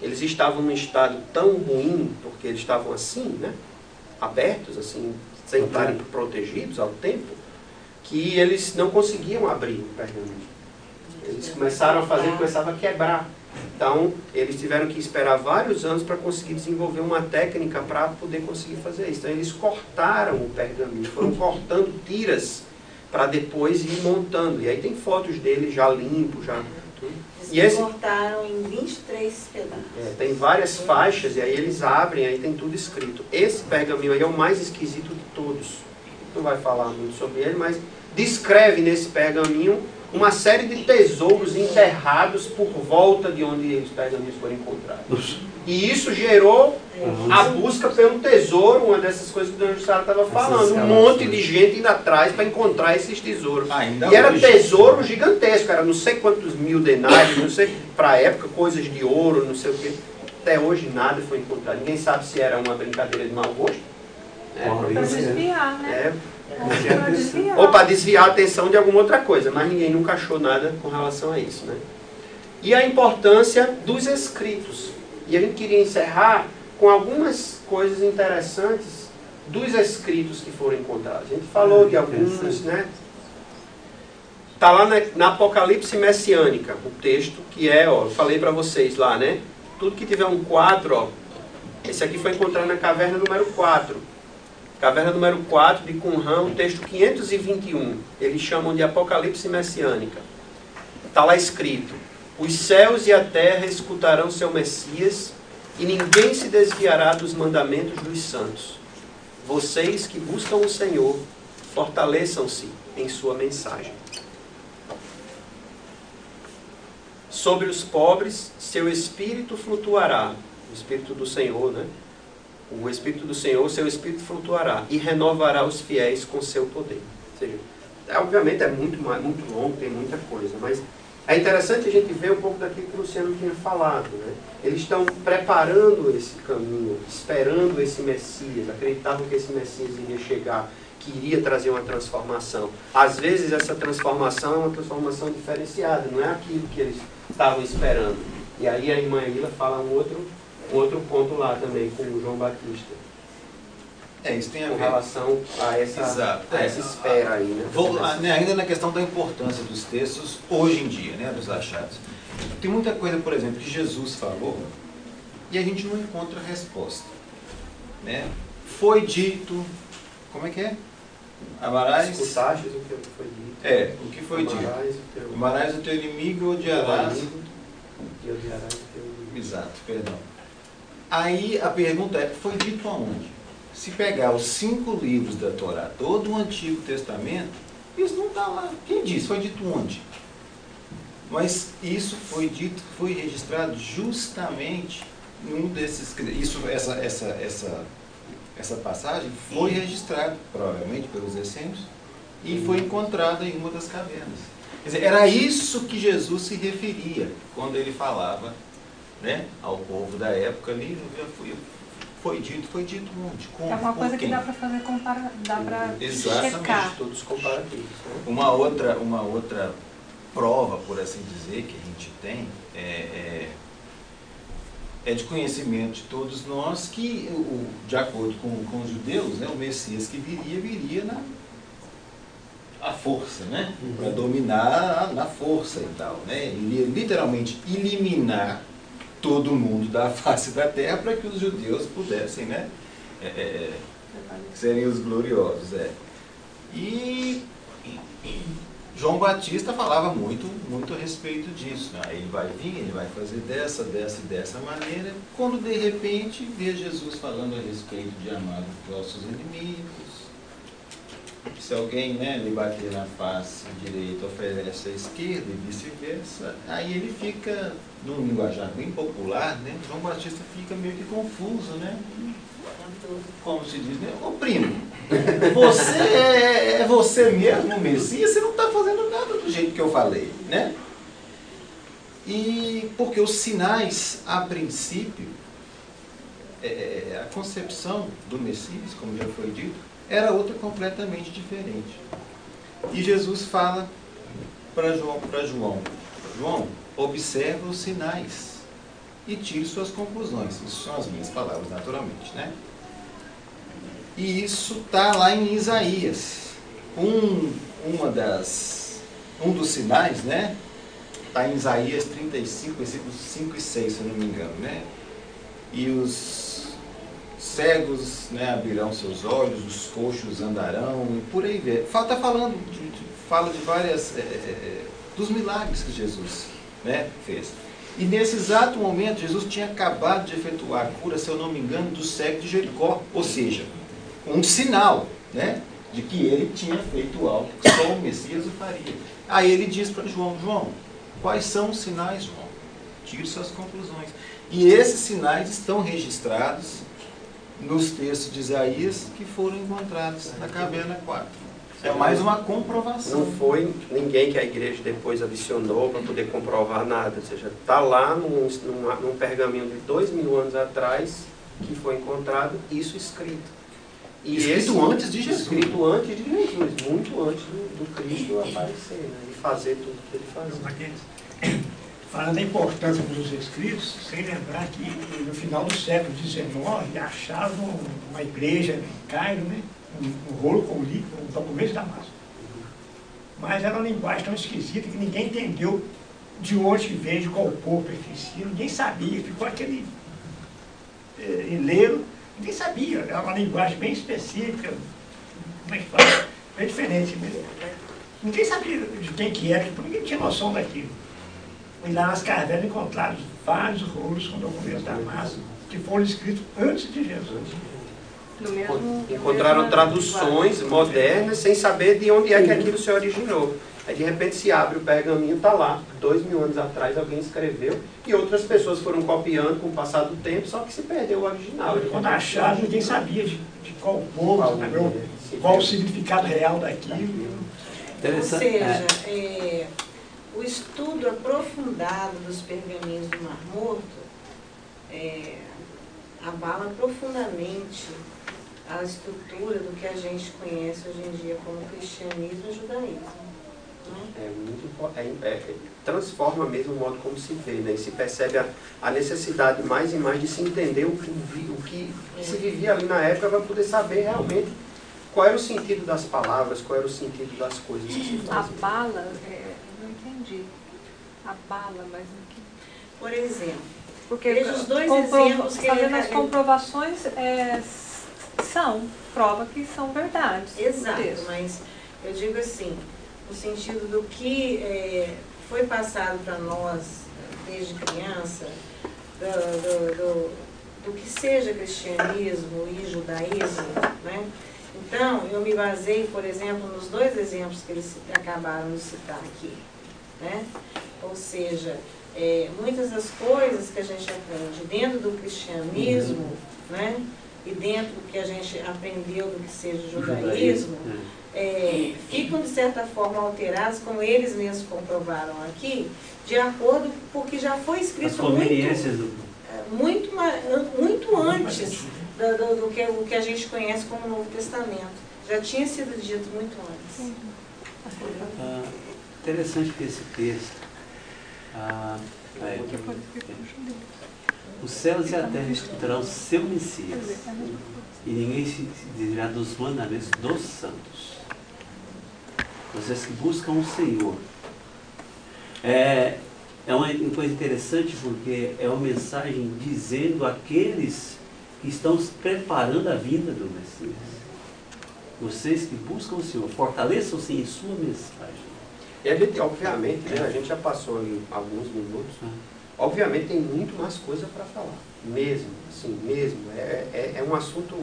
Eles estavam num estado tão ruim, porque eles estavam assim, né? Abertos, assim, sem estarem protegidos ao tempo, que eles não conseguiam abrir o pergaminho. Eles começaram a fazer, começava a quebrar. Então, eles tiveram que esperar vários anos para conseguir desenvolver uma técnica para poder conseguir fazer isso. Então, eles cortaram o pergaminho, foram cortando tiras para depois ir montando. E aí tem fotos dele já limpo, já tudo. Eles E esse- cortaram em 23 pedaços. É, tem várias faixas e aí eles abrem, aí tem tudo escrito. Esse pergaminho aí é o mais esquisito de todos. Não vai falar muito sobre ele, mas descreve nesse pergaminho uma série de tesouros enterrados por volta de onde os pergaminhos foram encontrados. E isso gerou a busca pelo tesouro, uma dessas coisas que o Dona Jussara estava falando. Um monte de gente indo atrás para encontrar esses tesouros. Ainda E era hoje. tesouro gigantesco, era não sei quantos mil denários, não sei, para a época, coisas de ouro, não sei o quê. Até hoje nada foi encontrado. Ninguém sabe se era uma brincadeira de mau gosto. É, Talvez, Para desviar, né? é. Ou para desviar a atenção de alguma outra coisa, mas ninguém nunca achou nada com relação a isso. Né? E a importância dos escritos. E a gente queria encerrar com algumas coisas interessantes dos escritos que foram encontrados. A gente falou de alguns, né? Está lá na, na Apocalipse Messiânica, o texto que é, ó, eu falei para vocês lá, né? Tudo que tiver um 4, ó. Esse aqui foi encontrado na caverna número 4. Caverna número 4 de Qumran, o texto 521. Eles chamam de Apocalipse Messiânica. Está lá escrito: Os céus e a terra escutarão seu Messias, e ninguém se desviará dos mandamentos dos santos. Vocês que buscam o Senhor, fortaleçam-se em sua mensagem. Sobre os pobres, seu espírito flutuará. O espírito do Senhor, né? O espírito do Senhor, seu espírito flutuará e renovará os fiéis com seu poder. Ou seja, é, obviamente é muito, muito longo, tem muita coisa, mas é interessante a gente ver um pouco daquilo que o Luciano tinha falado. Né? Eles estão preparando esse caminho, esperando esse Messias, acreditavam que esse Messias iria chegar, que iria trazer uma transformação. Às vezes essa transformação é uma transformação diferenciada, não é aquilo que eles estavam esperando. E aí a irmã Ila fala um outro, outro ponto lá também com o João Batista, É, isso tem a com ver. relação a essa, Exato. a essa espera aí. Né? Vou, ah, né, ainda na questão da importância dos textos hoje em dia, né, dos achados. Tem muita coisa, por exemplo, que Jesus falou e a gente não encontra resposta. Né? Foi dito, como é que é? Amarás, Escutastes o que foi dito. é, o que foi dito. Amarás o teu Amarás o teu inimigo odiarás. amigo e odiarás o teu inimigo. Exato, perdão. Aí a pergunta é, foi dito aonde? Se pegar os cinco livros da Torá, todo o Antigo Testamento, isso não está lá. Quem disse? Foi dito onde? Mas isso foi dito, foi registrado justamente num desses. Isso, essa, essa, essa, essa passagem foi registrada, provavelmente, pelos essênios, e foi encontrada em uma das cavernas. Quer dizer, era isso que Jesus se referia quando ele falava né, ao povo da época ali, foi, foi dito, foi dito onde? Como? É uma coisa que dá para fazer compara, dá para Exatamente. checar. Todos comparativos. Né? Uma outra, uma outra prova, por assim dizer, que a gente tem é, é, é de conhecimento de todos nós que, o, de acordo com, com os judeus, né, o Messias que viria, viria na a força, né? Para dominar na força e tal, né? Ele ia literalmente eliminar todo mundo da face da terra para que os judeus pudessem, né? é, é, Seriam os gloriosos, é. E João Batista falava muito, muito a respeito disso. Né? Ele vai vir, ele vai fazer dessa, dessa e dessa maneira. Quando de repente vê Jesus falando a respeito de amar os nossos inimigos. Se alguém né, lhe bater na face direita, oferece a esquerda e vice-versa. Aí ele fica, num linguajar bem popular, né? João Batista fica meio que confuso, né? como se diz, né? Ô primo, você é, é você mesmo o Messias, você não está fazendo nada do jeito que eu falei, né? E porque os sinais, a princípio, é, é, a concepção do Messias, como já foi dito, era outra completamente diferente. E Jesus fala para João, para João, João, observa os sinais e tire suas conclusões. Isso são as minhas palavras, naturalmente, né? E isso está lá em Isaías. Um, uma das, um dos sinais, né? Está em Isaías 35, versículos 5 e 6, se eu não me engano, né? E os cegos né, abrirão seus olhos, os coxos andarão, e por aí vai. Está falando, de, de, fala de várias, é, é, dos milagres que Jesus né, fez. E nesse exato momento, Jesus tinha acabado de efetuar a cura, se eu não me engano, do cego de Jericó. Ou seja, um sinal né, de que ele tinha feito algo que só o Messias o faria. Aí ele diz para João, João, quais são os sinais, João? Tire suas conclusões. E esses sinais estão registrados nos textos de Isaías que foram encontrados na caverna 4. É mais uma comprovação. Não foi ninguém que a igreja depois adicionou para poder comprovar nada. Ou seja, está lá num, num, num pergaminho de dois mil anos atrás que foi encontrado isso escrito. E escrito esse, antes de Jesus. Escrito antes de Jesus, muito antes do, do Cristo aparecer né, e fazer tudo que ele fazia. Falando da importância dos escritos, sem lembrar que no final do século XIX achavam uma igreja em Cairo, né, um, um rolo com o livro, um documento de Damasco. Mas era uma linguagem tão esquisita que ninguém entendeu de onde veio, de qual povo pertencia, ninguém sabia, ficou aquele é, Ninguém sabia, era uma linguagem bem específica, é? Bem diferente mesmo. Ninguém sabia de quem que era, porque ninguém tinha noção daquilo. E lá nas cavernas encontraram vários rolos com documentos da massa que foram escritos antes de Jesus. Mesmo, Encontraram traduções modernas sem saber de onde é que aquilo se originou. Aí de repente se abre o pergaminho, está lá, dois mil anos atrás alguém escreveu e outras pessoas foram copiando com o passar do tempo, só que se perdeu o original. Quando acharam, ninguém sabia de, de qual povo, qual, né, qual o significado real daquilo. Ou seja, é, o estudo aprofundado dos pergaminhos do Mar Morto é, abala profundamente a estrutura do que a gente conhece hoje em dia como cristianismo e judaísmo. É muito é, é, transforma mesmo o modo como se vê, né? E se percebe a, a necessidade mais e mais de se entender o que, o que se vivia ali na época para poder saber realmente qual era o sentido das palavras, qual era o sentido das coisas que se faziam. A bala, é, não entendi. A bala, mas o que... Por exemplo, porque os dois exemplos que fazendo as comprovações é, são prova que são verdades. Exato, mas eu digo assim, no sentido do que é, foi passado para nós desde criança, do, do, do, do, que seja cristianismo e judaísmo, né? Então, eu me basei, por exemplo, nos dois exemplos que eles acabaram de citar aqui, né? Ou seja, é, muitas das coisas que a gente aprende dentro do cristianismo, uhum. né? E dentro do que a gente aprendeu do que seja judaísmo, judaísmo é, ficam de certa forma alteradas, como eles mesmos comprovaram aqui, de acordo porque já foi escrito muito, é, muito, muito antes do, do, do, que, o que a gente conhece como Novo Testamento. Já tinha sido dito muito antes. Ah, interessante que esse texto. Ah, é, os céus e a terra escutarão seu Messias, e ninguém se dirá dos mandamentos dos santos vocês que buscam o Senhor. É, é uma coisa interessante porque é uma mensagem dizendo àqueles que estão se preparando a vinda do Messias. Vocês que buscam o Senhor, fortaleçam-se em sua mensagem. E a gente, obviamente, né, a gente já passou alguns minutos, obviamente tem muito mais coisa para falar. Mesmo, assim, mesmo. É, é, é um assunto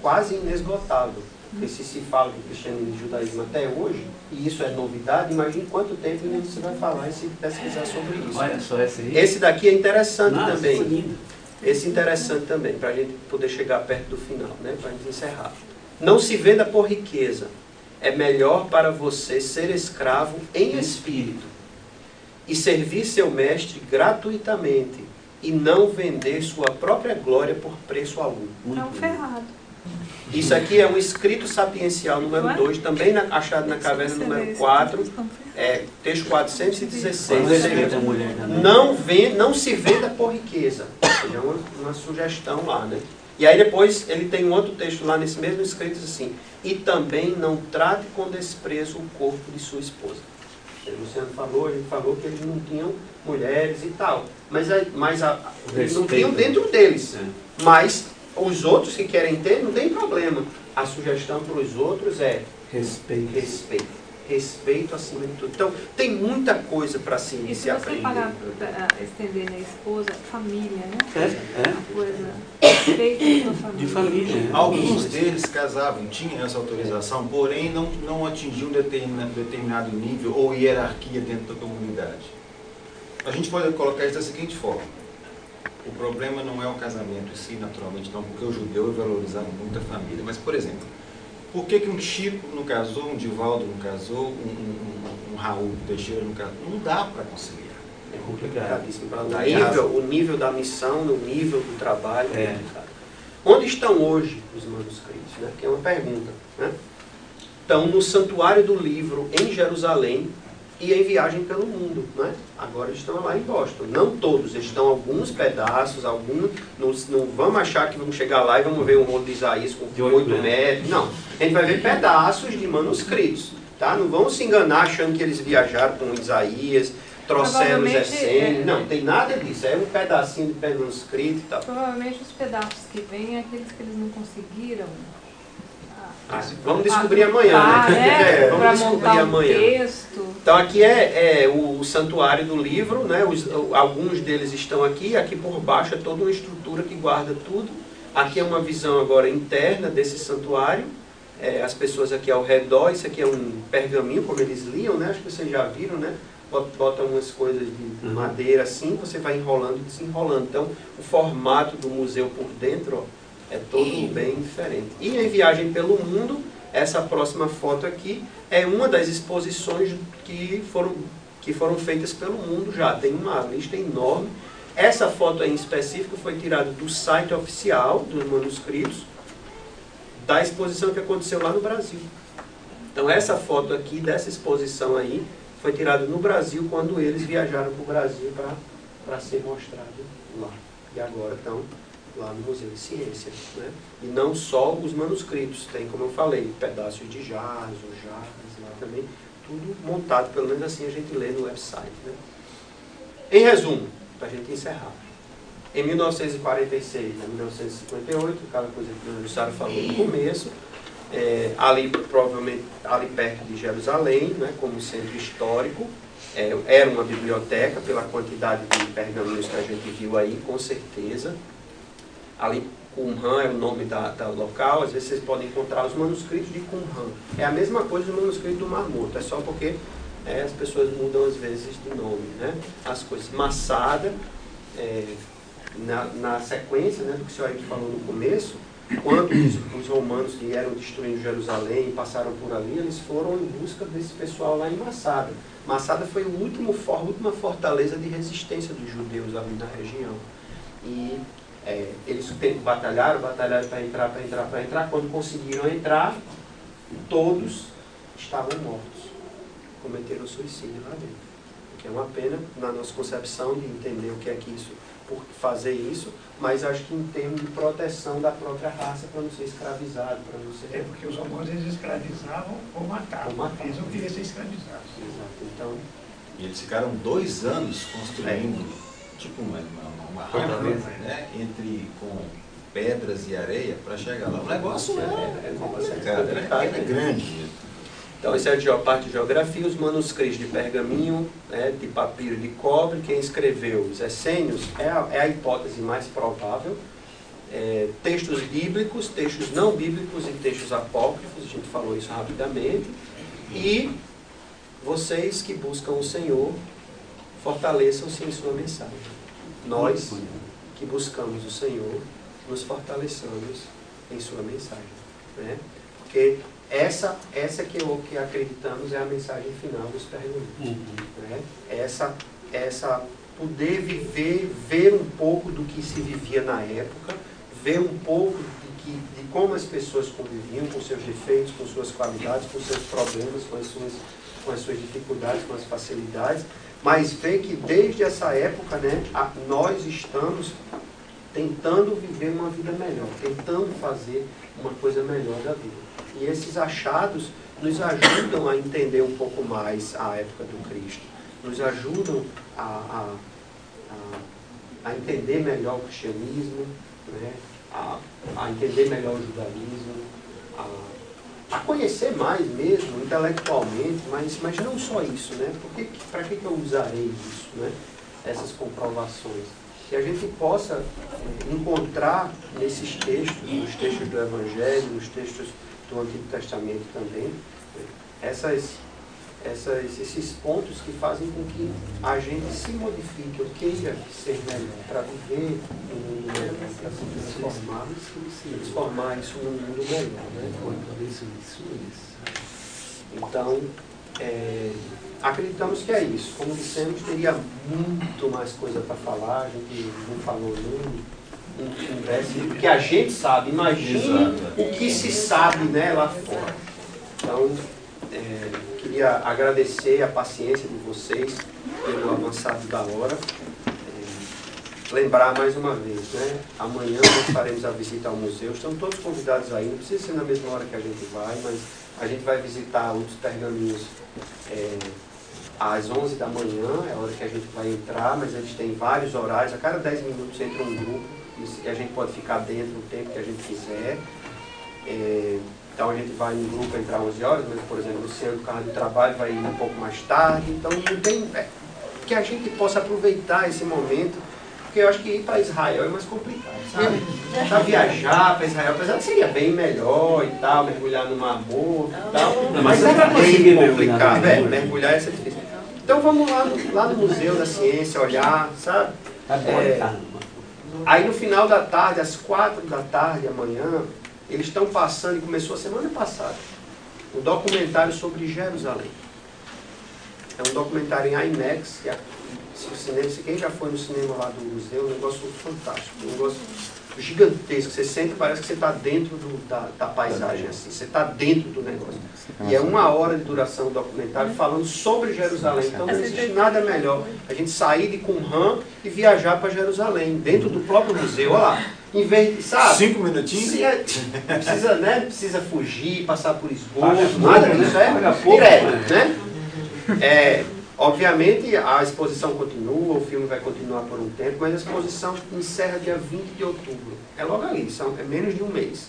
quase inesgotável. Porque se se fala de cristianismo e judaísmo até hoje, e isso é novidade, imagine quanto tempo ainda você vai falar e se pesquisar sobre isso. Olha só essa aí. Esse daqui é interessante Nossa, também. lindo. Esse é interessante também, para a gente poder chegar perto do final, né? para a gente encerrar. Não se venda por riqueza. É melhor para você ser escravo em espírito e servir seu mestre gratuitamente e não vender sua própria glória por preço algum. Muito É um ferrado. Isso aqui é um escrito sapiencial número Ué? 2, também na- achado na caverna número isso, 4, eles estão ferrados. é, texto 416. Quando ou ele seja, escreve a mulher também. não, ven, não se venda por riqueza. É uma, uma sugestão lá, né? E aí depois ele tem um outro texto lá nesse mesmo escrito assim, e também não trate com desprezo o corpo de sua esposa. O Luciano falou, a gente falou que eles não tinham mulheres e tal. Mas, a- mas a, eles não tinham dentro deles. Mas os outros que querem ter, não tem problema. A sugestão para os outros é Respeito. respeito. Respeito acima de tudo. Então, tem muita coisa para se, E se se você aprender. parar pra estender na esposa, família, né? É, é. Uma coisa, respeito família. De família. né? Alguns deles casavam, tinham essa autorização, porém não, não atingiam determinado, determinado nível ou hierarquia dentro da comunidade. A gente pode colocar isso da seguinte forma. O problema não é o casamento em si, naturalmente não, porque o judeu valorizava muito a família. Mas, por exemplo, por que, que um Chico não casou, um Divaldo não casou, um, um, um- um Raul Teixeira não casou? Não dá para conciliar. É complicadíssimo. Para o nível, o nível da missão, o nível do trabalho é É. complicado. Onde estão hoje os manuscritos? Né? Que é uma pergunta. Né? Estão no santuário do livro em Jerusalém e em viagem pelo mundo. Né? Agora estão lá em Boston. Não todos, estão alguns pedaços, alguns. Não, não vamos achar que vamos chegar lá e vamos ver um rolo de Isaías com De oito 8 metros. Não. A gente vai ver pedaços de manuscritos. Tá? Não vamos se enganar achando que eles viajaram com Isaías, trouxeram os essênios. é. Não, tem nada disso. É um pedacinho de manuscrito e tal. Provavelmente os pedaços que vêm é aqueles que eles não conseguiram. Ah, vamos descobrir amanhã, Ah, né? É, vamos descobrir um amanhã. texto. Então aqui é, é o, o santuário do livro, né? Os- alguns deles estão aqui, aqui por baixo é toda uma estrutura que guarda tudo. Aqui é uma visão agora interna desse santuário. É, as pessoas aqui ao redor, isso aqui é um pergaminho, como eles liam, né? Acho que vocês já viram, né? Bot- Botam umas coisas de madeira assim, você vai enrolando e desenrolando. Então o formato do museu por dentro ó, é todo bem diferente. E em viagem pelo mundo, essa próxima foto aqui é uma das exposições que foram, que foram feitas pelo mundo já. Tem uma lista enorme. Essa foto em específico foi tirada do site oficial dos manuscritos da exposição que aconteceu lá no Brasil. Então essa foto aqui dessa exposição aí foi tirada no Brasil quando eles viajaram para o Brasil para ser mostrado lá. E agora estão lá no Museu de Ciências. Né? E não só os manuscritos, tem, como eu falei, pedaços de jarros, ou jarras lá também, tudo montado, pelo menos assim a gente lê no website. Né? Em resumo, para a gente encerrar. Em 1946 a 1958, aquela coisa que o Jussara falou no começo, é, ali provavelmente ali perto de Jerusalém, né, como centro histórico, é, era uma biblioteca pela quantidade de pergaminhos que a gente viu aí, com certeza. Ali Qumran é o nome da, da local, às vezes vocês podem encontrar os manuscritos de Qumran. É a mesma coisa do manuscrito do Mar Morto, é só porque é, as pessoas mudam às vezes de nome, né? As coisas. Massada, é, na, na sequência né, do que o senhor aí falou no começo, quando os, os romanos vieram destruindo Jerusalém e passaram por ali, eles foram em busca desse pessoal lá em Massada. Massada foi o último, a última fortaleza de resistência dos judeus ali na região. E é, eles batalharam, batalharam para entrar, para entrar, para entrar. Quando conseguiram entrar, todos estavam mortos. Cometeram suicídio lá dentro. O que é uma pena na nossa concepção de entender o que é que isso, por fazer isso, mas acho que em termos de proteção da própria raça para não ser escravizado, para não ser. É porque os romanos eles escravizavam ou matavam. Ou matavam. Eles não queriam ser escravizados. Exato. Então, E eles ficaram dois anos construindo, tipo uma, uma, uma Fortaleza. né, entre, com pedras e areia para chegar lá. O negócio é, é complicado, é, complicado, é né? grande. Então, essa é a parte de geografia, os manuscritos de pergaminho, né, de papiro de cobre. Quem escreveu os essênios é a, é a hipótese mais provável. É, textos bíblicos, textos não bíblicos e textos apócrifos, a gente falou isso rapidamente. E vocês que buscam o Senhor, fortaleçam-se em sua mensagem. Nós que buscamos o Senhor, nos fortaleçamos em sua mensagem. Né? Porque essa, essa que, eu, que acreditamos é a mensagem final dos pergaminhos. Né? Essa, essa poder viver, ver um pouco do que se vivia na época, ver um pouco de, que, de como as pessoas conviviam com seus defeitos, com suas qualidades, com seus problemas, com as suas, com as suas dificuldades, com as facilidades, mas ver que desde essa época né, nós estamos tentando viver uma vida melhor, tentando fazer uma coisa melhor da vida. E esses achados nos ajudam a entender um pouco mais a época do Cristo, nos ajudam a, a, a, a entender melhor o cristianismo, né? a, a entender melhor o judaísmo, a, a conhecer mais mesmo, intelectualmente, mas, mas não só isso, né? Para que, que eu usarei isso, né? essas comprovações? Que a gente possa eh, encontrar nesses textos, nos textos do Evangelho, nos textos do Antigo Testamento também, né? essas, essas, esses pontos que fazem com que a gente se modifique, ou queira ser melhor, para viver um mundo melhor, para se transformar, transformar isso num mundo melhor. Né? Então, é, acreditamos que é isso. Como dissemos, teria muito mais coisa para falar, a gente não falou em décimo, porque a gente sabe, imagine Exato. o que se sabe né, lá fora. Então, é, queria agradecer a paciência de vocês pelo avançado da hora. É, lembrar mais uma vez, né? Amanhã nós faremos a visita ao museu. Estão todos convidados aí, não precisa ser na mesma hora que a gente vai, mas a gente vai visitar outros pergaminhos é, às 11 da manhã, é a hora que a gente vai entrar, mas eles têm vários horários, a cada 10 minutos entra um grupo, e a gente pode ficar dentro o tempo que a gente quiser. É, então a gente vai no grupo entrar 11 horas, mas, por exemplo, o Luciano, do carro de trabalho, vai ir um pouco mais tarde. Então não tem. É, que a gente possa aproveitar esse momento, porque eu acho que ir para Israel é mais complicado, sabe? Para viajar para Israel, apesar de seria bem melhor e tal, mergulhar no Mar Morto e tal, Não, mas mas é conseguir bem no complicado, é, Morto. mergulhar é difícil. Então vamos lá no, lá no Museu da Ciência olhar, sabe? Tá bom, É, caramba. Aí no final da tarde, às quatro da tarde, amanhã, eles estão passando, e começou a semana passada, um documentário sobre Jerusalém. É um documentário em IMAX, que é, se o cinema, se quem já foi no cinema lá do museu, é um negócio fantástico, um negócio gigantesco. Você sente, parece que você está dentro do- da, da paisagem, assim, você está dentro do negócio. E é uma hora de duração o documentário falando sobre Jerusalém. Então não existe nada melhor a gente sair de Qumran e viajar para Jerusalém, dentro do próprio museu. Olha lá, em vez de, sabe? Cinco minutinhos? É- não precisa, né? Precisa fugir, passar por esgoto, nada disso, é direto, né? É, obviamente a exposição continua, o filme vai continuar por um tempo, mas a exposição encerra dia 20 de outubro. É logo ali, são, é menos de um mês.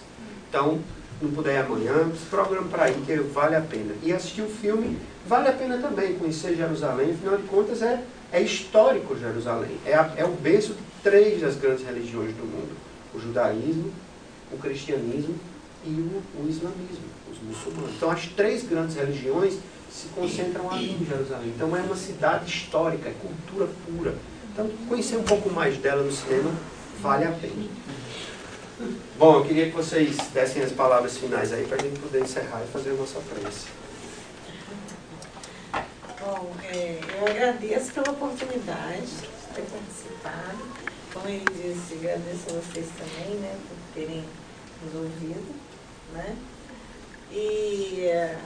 Então, não puder amanhã, programa para ir, que vale a pena. E assistir o filme vale a pena também, conhecer Jerusalém, afinal de contas é, é histórico Jerusalém. É, a- é o berço de três das grandes religiões do mundo. O judaísmo, o cristianismo e o, o islamismo, os muçulmanos. Então as três grandes religiões se concentram ali em Jerusalém. Então é uma cidade histórica, é cultura pura. Então conhecer um pouco mais dela no cinema vale a pena. Bom, eu queria que vocês dessem as palavras finais aí para a gente poder encerrar e fazer a nossa prece. Bom, é, eu agradeço pela oportunidade de ter participado. Como ele disse, agradeço a vocês também, né, por terem nos ouvido, né? E é,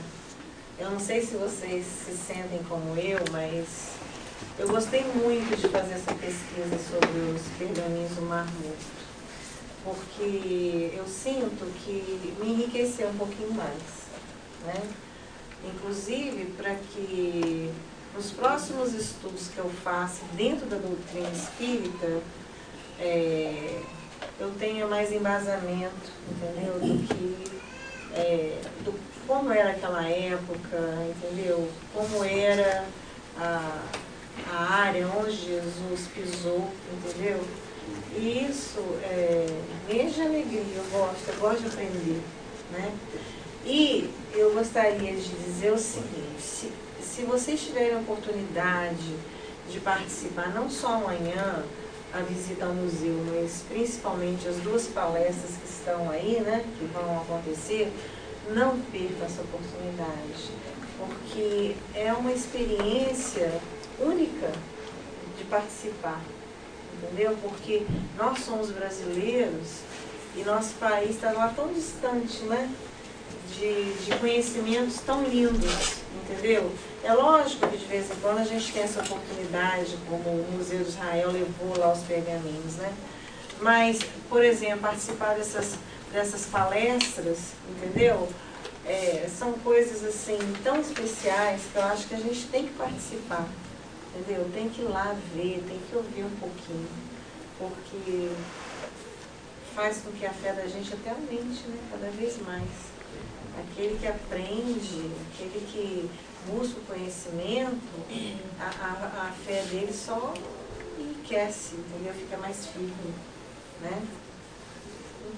eu não sei se vocês se sentem como eu, mas eu gostei muito de fazer essa pesquisa sobre os pergaminhos do Mar Morto, porque eu sinto que me enriqueceu um pouquinho mais, né? inclusive para que nos próximos estudos que eu faça dentro da doutrina espírita, é, eu tenha mais embasamento, entendeu? Do que é, do, como era aquela época, entendeu? Como era a, a área onde Jesus pisou, entendeu? E isso é, de alegria, eu gosto, eu gosto de aprender, né? E eu gostaria de dizer o seguinte, se, se vocês tiverem a oportunidade de participar, não só amanhã, a visita ao museu, mas principalmente as duas palestras que estão aí, né, que vão acontecer, não perca essa oportunidade, porque é uma experiência única de participar, entendeu? Porque nós somos brasileiros e nosso país está lá tão distante, né? De, de conhecimentos tão lindos, entendeu? É lógico que de vez em quando a gente tem essa oportunidade, como o Museu de Israel levou lá os pergaminhos, né? Mas, por exemplo, participar dessas, dessas palestras, entendeu? É, são coisas assim tão especiais que eu acho que a gente tem que participar, entendeu? Tem que ir lá ver, tem que ouvir um pouquinho, porque faz com que a fé da gente até aumente, né? Cada vez mais. Aquele que aprende, aquele que busca o conhecimento, a, a, a fé dele só enriquece, entendeu? Fica mais firme, né?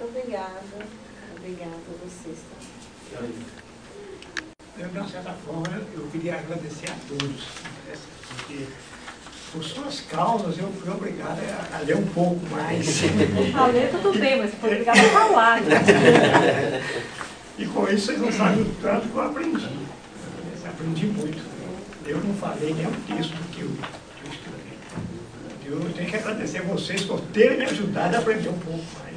Muito obrigada. Obrigada a vocês também. Eu, de uma certa forma, eu queria agradecer a todos, né, porque por suas causas eu fui obrigado a, a ler um pouco mais. A ler tudo bem, mas foi obrigado a falar. Né? E com isso vocês não sabem o tanto que eu aprendi. Eu aprendi muito. Eu não falei nem o texto que eu, que eu escrevi. Eu tenho que agradecer a vocês por terem me ajudado a aprender um pouco mais.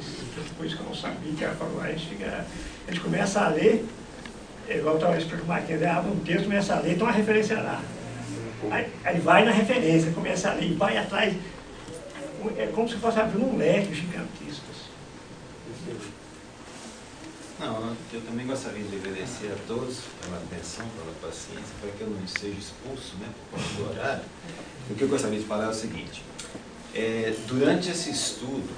Coisa que eu não sabia, que ela falou, a gente, fica, a gente começa a ler, igual eu estava explicando mais, abre um texto, começa a ler, tem uma referência lá. Aí, aí, vai na referência, começa a ler, vai atrás. É como se fosse abrir um leque gigantesco. Não, eu também gostaria de agradecer a todos pela atenção, pela paciência, para que eu não seja expulso né, por conta do horário. O que eu gostaria de falar é o seguinte, é, durante esse estudo,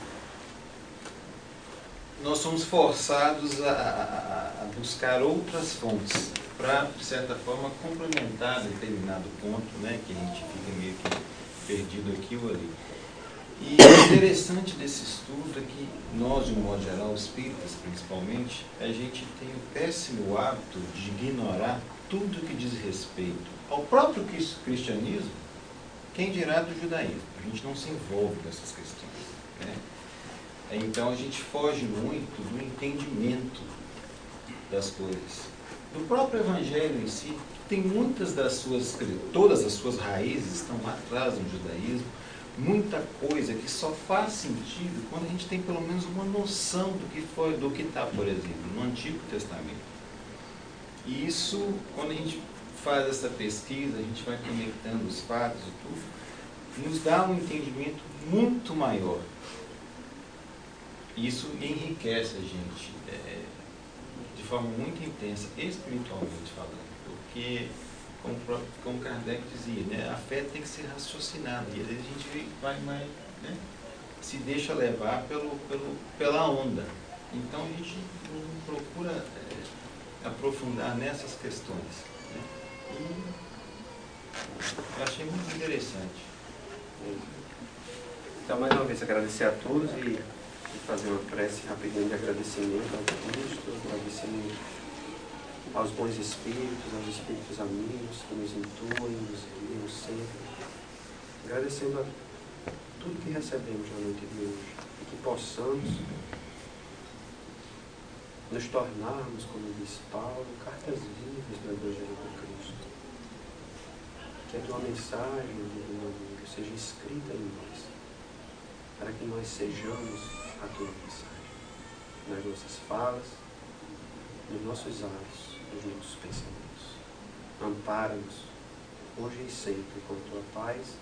nós somos forçados a, a, buscar outras fontes para, de certa forma, complementar determinado ponto, né, que a gente fica meio que perdido aqui ou ali. E o interessante desse estudo é que nós, de um modo geral, espíritas principalmente, a gente tem o péssimo hábito de ignorar tudo que diz respeito ao próprio cristianismo, quem dirá do judaísmo. A gente não se envolve nessas questões. Né? Então a gente foge muito do entendimento das coisas. Do próprio evangelho em si, tem muitas das suas, todas as suas raízes estão lá atrás no judaísmo, muita coisa que só faz sentido quando a gente tem pelo menos uma noção do que foi, do que está, por exemplo, no Antigo Testamento. E isso, quando a gente faz essa pesquisa, a gente vai conectando os fatos e tudo, nos dá um entendimento muito maior. Isso enriquece a gente é, de forma muito intensa, espiritualmente falando, porque como, como Kardec dizia, né, a fé tem que ser raciocinada, e às vezes a gente vai mais, né, se deixa levar pelo, pelo, pela onda. Então a gente procura é, aprofundar nessas questões. Né? E eu achei muito interessante. Então, mais uma vez, agradecer a todos e, fazer uma prece rapidinho de agradecimento ao Cristo, agradecimento aos bons espíritos, aos espíritos amigos que nos intuem, nos guiam sempre, agradecendo a tudo que recebemos na noite de hoje e que possamos nos tornarmos, como disse Paulo, cartas vivas do Evangelho de Cristo. Que a tua mensagem, divino amigo, seja escrita em nós, para que nós sejamos a tua mensagem, nas nossas falas, nos nossos atos, os nossos pensamentos. Ampara-nos, hoje e sempre, com a tua paz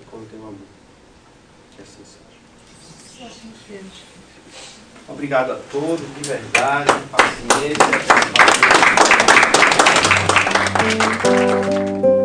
e com o teu amor. Que assim seja. Obrigado a todos, de verdade, paciência. paciência.